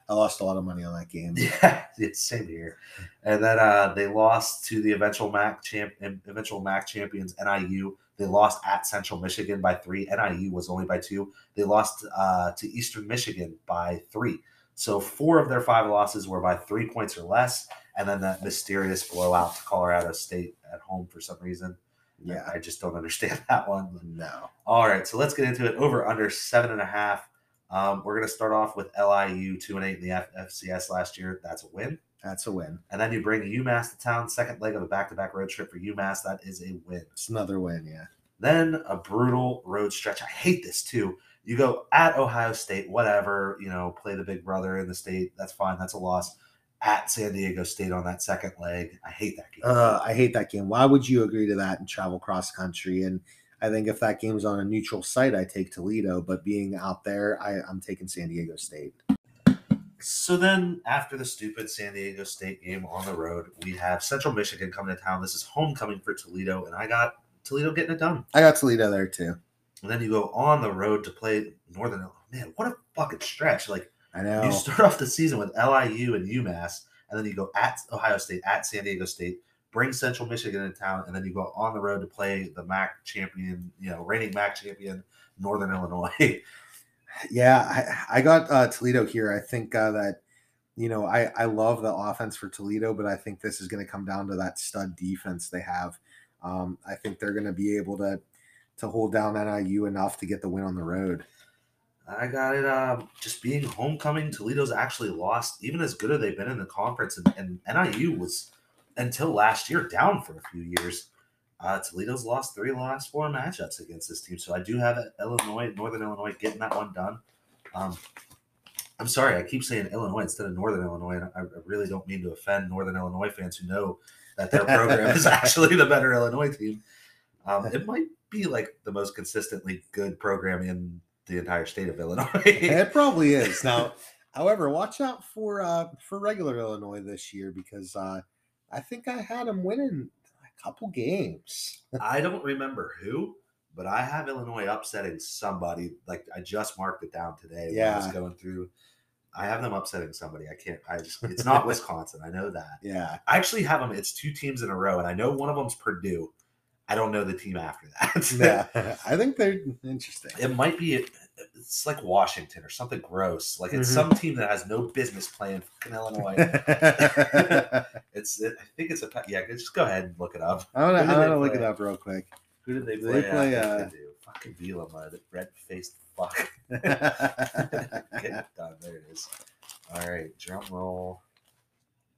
I lost a lot of money on that game. Yeah, it's same here. And then uh, they lost to the eventual MAC champ, eventual MAC champions NIU. They lost at Central Michigan by three. NIU was only by two. They lost uh, to Eastern Michigan by three. So four of their five losses were by three points or less. And then that mysterious blowout to Colorado State at home for some reason. Yeah, I just don't understand that one. No. All right, so let's get into it. Over under seven and a half. Um, we're going to start off with LIU two and eight in the F- FCS last year. That's a win. That's a win. And then you bring UMass to town, second leg of a back-to-back road trip for UMass. That is a win. It's another win, yeah. Then a brutal road stretch. I hate this too. You go at Ohio State, whatever, you know, play the big brother in the state. That's fine. That's a loss at San Diego State on that second leg. I hate that game. Uh, I hate that game. Why would you agree to that and travel cross country? And I think if that game's on a neutral site, I take Toledo. But being out there, I, I'm taking San Diego State. So then, after the stupid San Diego State game on the road, we have Central Michigan coming to town. This is homecoming for Toledo, and I got Toledo getting it done. I got Toledo there too. And then you go on the road to play Northern Illinois. Man, what a fucking stretch! Like I know. You start off the season with LIU and UMass, and then you go at Ohio State, at San Diego State, bring Central Michigan in town, and then you go on the road to play the MAC champion, you know, reigning MAC champion, Northern Illinois. yeah, I, I got uh, Toledo here. I think uh, that you know I I love the offense for Toledo, but I think this is going to come down to that stud defense they have. Um, I think they're going to be able to to hold down NIU enough to get the win on the road. I got it. Um, just being homecoming, Toledo's actually lost, even as good as they've been in the conference, and, and NIU was until last year down for a few years. Uh, Toledo's lost three last four matchups against this team, so I do have Illinois, Northern Illinois, getting that one done. Um, I'm sorry, I keep saying Illinois instead of Northern Illinois, and I, I really don't mean to offend Northern Illinois fans who know that their program is actually the better Illinois team. Um, it might be like the most consistently good program in the entire state of Illinois. it probably is. Now, however, watch out for uh for regular Illinois this year because uh I think I had them winning a couple games. I don't remember who, but I have Illinois upsetting somebody. Like I just marked it down today. Yeah, I was going through. I have them upsetting somebody. I can't. I just. It's not Wisconsin. I know that. Yeah. I actually have them. It's two teams in a row, and I know one of them's Purdue. I don't know the team after that. yeah, I think they're interesting. It might be it's like Washington or something gross. Like it's mm-hmm. some team that has no business playing fucking Illinois. it's it, I think it's a yeah. Just go ahead and look it up. I want to look it up real quick. Who did they play? They play uh, they fucking Bielema, the red faced fuck. Get it done. There it is. All right, drum roll.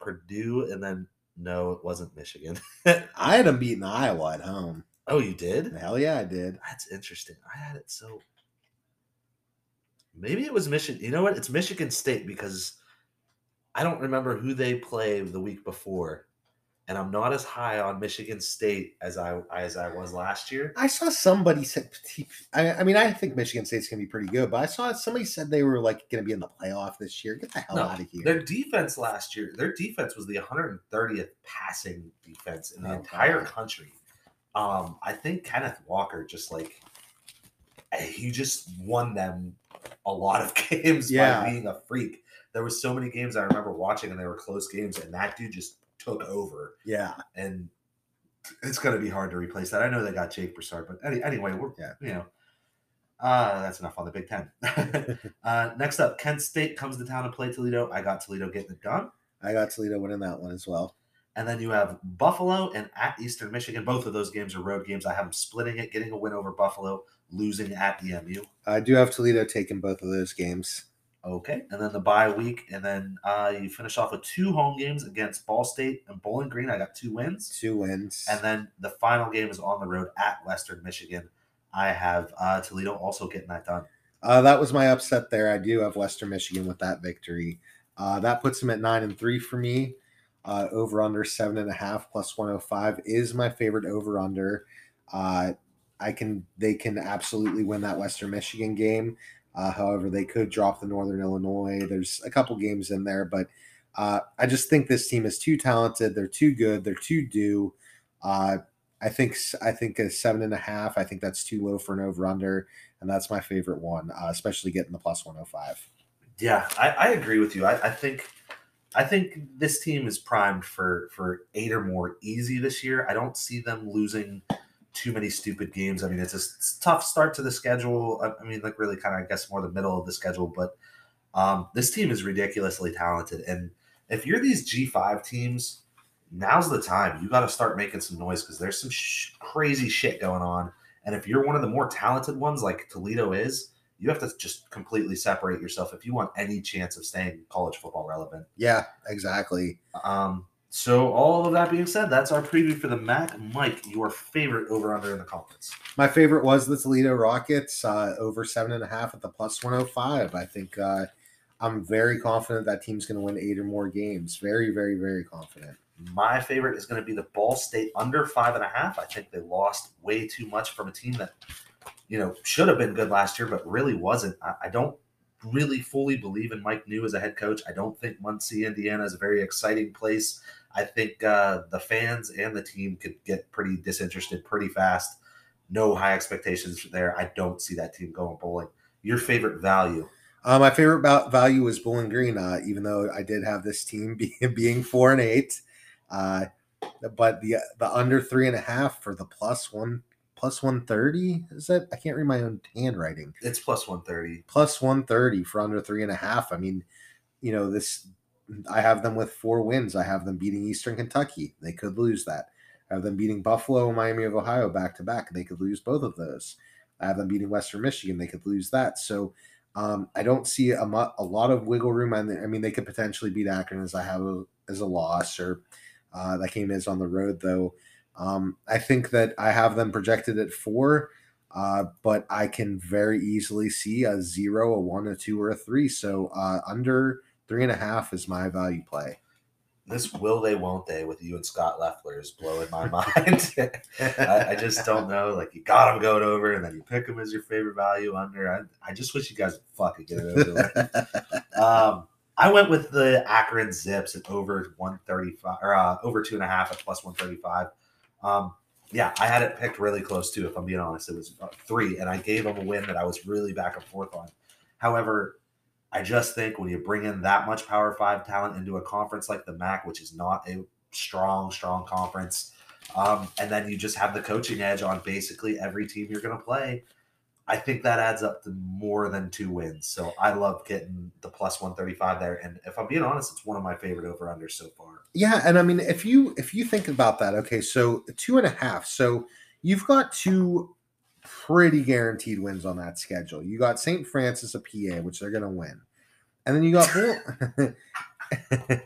Purdue and then no, it wasn't Michigan. I had them beating Iowa at home. Oh, you did? Hell yeah, I did. That's interesting. I had it so. Maybe it was Michigan. You know what? It's Michigan State because I don't remember who they played the week before and I'm not as high on Michigan State as I as I was last year. I saw somebody said, I, I mean, I think Michigan State's gonna be pretty good, but I saw somebody said they were like gonna be in the playoff this year. Get the hell no, out of here! Their defense last year, their defense was the 130th passing defense in the oh, entire God. country. Um, I think Kenneth Walker just like he just won them a lot of games Yeah. by being a freak. There was so many games I remember watching, and they were close games, and that dude just took over. Yeah. And it's going to be hard to replace that. I know they got Jarek Broussard, but any, anyway, we're Yeah. you know. Uh, that's enough on the Big Ten. uh, next up, Kent State comes to town to play Toledo. I got Toledo getting it done. I got Toledo winning that one as well. And then you have Buffalo and at Eastern Michigan. Both of those games are road games. I have them splitting it, getting a win over Buffalo, losing at EMU. I do have Toledo taking both of those games. Okay. And then the bye week. And then uh, you finish off with two home games against Ball State and Bowling Green. I got two wins. Two wins. And then the final game is on the road at Western Michigan. I have uh, Toledo also getting that done. Uh, that was my upset there. I do have Western Michigan with that victory. Uh, that puts them at nine and three for me. Uh, over under seven and a half plus 105 is my favorite over under. Uh, I can they can absolutely win that Western Michigan game. Uh, however, they could drop the Northern Illinois. There's a couple games in there, but uh, I just think this team is too talented. They're too good. They're too due. Uh, I think I think a seven and a half. I think that's too low for an over under, and that's my favorite one, uh, especially getting the plus 105. Yeah, I, I agree with you. I, I think I think this team is primed for for eight or more easy this year. I don't see them losing too many stupid games. I mean, it's a tough start to the schedule. I, I mean, like really kind of I guess more the middle of the schedule, but um, this team is ridiculously talented. And if you're these G five teams, now's the time. You got to start making some noise because there's some sh- crazy shit going on. And if you're one of the more talented ones, like Toledo is, you have to just completely separate yourself if you want any chance of staying college football relevant. Yeah, exactly. Um, so all of that being said, that's our preview for the MAC. Mike, your favorite over under in the conference? My favorite was the Toledo Rockets uh, over seven and a half at the plus 105. I think uh, I'm very confident that team's going to win eight or more games. Very, very, very confident. My favorite is going to be the Ball State under five and a half. I think they lost way too much from a team that, you know, should have been good last year, but really wasn't. I, I don't really fully believe in Mike Neu as a head coach. I don't think Muncie, Indiana is a very exciting place. I think uh, the fans and the team could get pretty disinterested pretty fast. No high expectations there. I don't see that team going bowling. Your favorite value? Uh, my favorite val- value was Bowling Green, uh, even though I did have this team be- being four and eight. Uh, but the the under three and a half for the plus one plus one thirty is that I can't read my own handwriting. It's plus 130. plus 130 for under three and a half. I mean, you know, this I have them with four wins. I have them beating Eastern Kentucky. They could lose that. I have them beating Buffalo and Miami of Ohio back to back. They could lose both of those. I have them beating Western Michigan. They could lose that. So um, I don't see a, a lot of wiggle room. I mean, they could potentially beat Akron as I have a, as a loss, or uh, that game is on the road though. Um, I think that I have them projected at four uh, but I can very easily see a zero, a one, a two, or a three. So uh, under three and a half is my value play. This will they, won't they, with you and Scot Loeffler is blowing my mind. I, I just don't know. Like you got him going over, and then you pick him as your favorite value under. I, I just wish you guys would fucking get it over. um, I went with the Akron Zips at over one thirty five or uh, over two and a half at plus one thirty five. Um, yeah, I had it picked really close too. If I'm being honest, it was uh, three, and I gave them a win that I was really back and forth on. However, I just think when you bring in that much Power Five talent into a conference like the MAC, which is not a strong, strong conference, um, and then you just have the coaching edge on basically every team you're going to play, I think that adds up to more than two wins. So I love getting the plus 135 there. And if I'm being honest, it's one of my favorite over unders so far. Yeah, and I mean, if you if you think about that, okay, so two and a half. So you've got two pretty guaranteed wins on that schedule. You got St. Francis of PA, which they're going to win, and then you got Bull-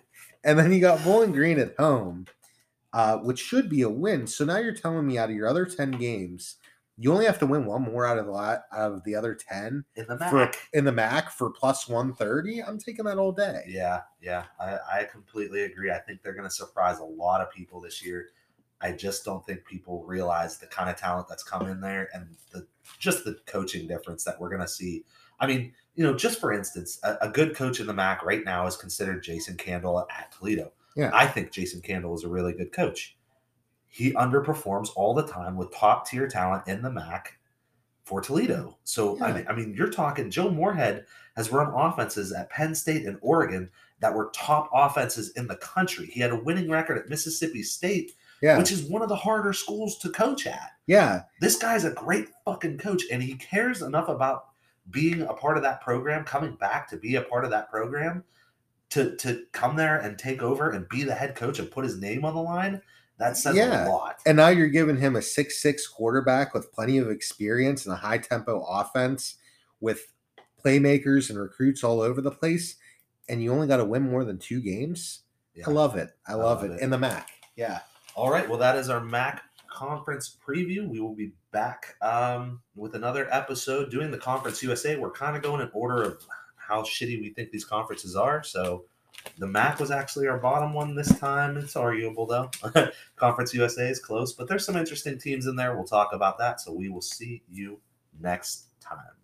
and then you got Bowling Green at home, uh, which should be a win. So now you're telling me out of your other ten games, you only have to win one more out of the lot out of the other ten In the for MAC. in the MAC for plus one thirty. I'm taking that all day. Yeah, yeah, I, I completely agree. I think they're going to surprise a lot of people this year. I just don't think people realize the kind of talent that's come in there and the just the coaching difference that we're going to see. I mean, you know, just for instance, a, a good coach in the MAC right now is considered Jason Candle at Toledo. Yeah. I think Jason Candle is a really good coach. He underperforms all the time with top tier talent in the MAC for Toledo. So I, mean, I mean, you're talking Joe Moorhead has run offenses at Penn State and Oregon that were top offenses in the country. He had a winning record at Mississippi State, Yeah. which is one of the harder schools to coach at. yeah. This guy's a great fucking coach, and he cares enough about being a part of that program, coming back to be a part of that program, to to come there and take over and be the head coach and put his name on the line. That says Yeah. a lot. And now you're giving him a six-six quarterback with plenty of experience and a high tempo offense with playmakers and recruits all over the place. And you only got to win more than two games. Yeah. I love it. I love, love it. it. In the MAC. Yeah. All right. Well, that is our MAC conference preview. We will be back um, with another episode doing the Conference USA. We're kind of going in order of how shitty we think these conferences are. So the MAC was actually our bottom one this time. It's arguable though. Conference USA is close, but there's some interesting teams in there. We'll talk about that. So we will see you next time.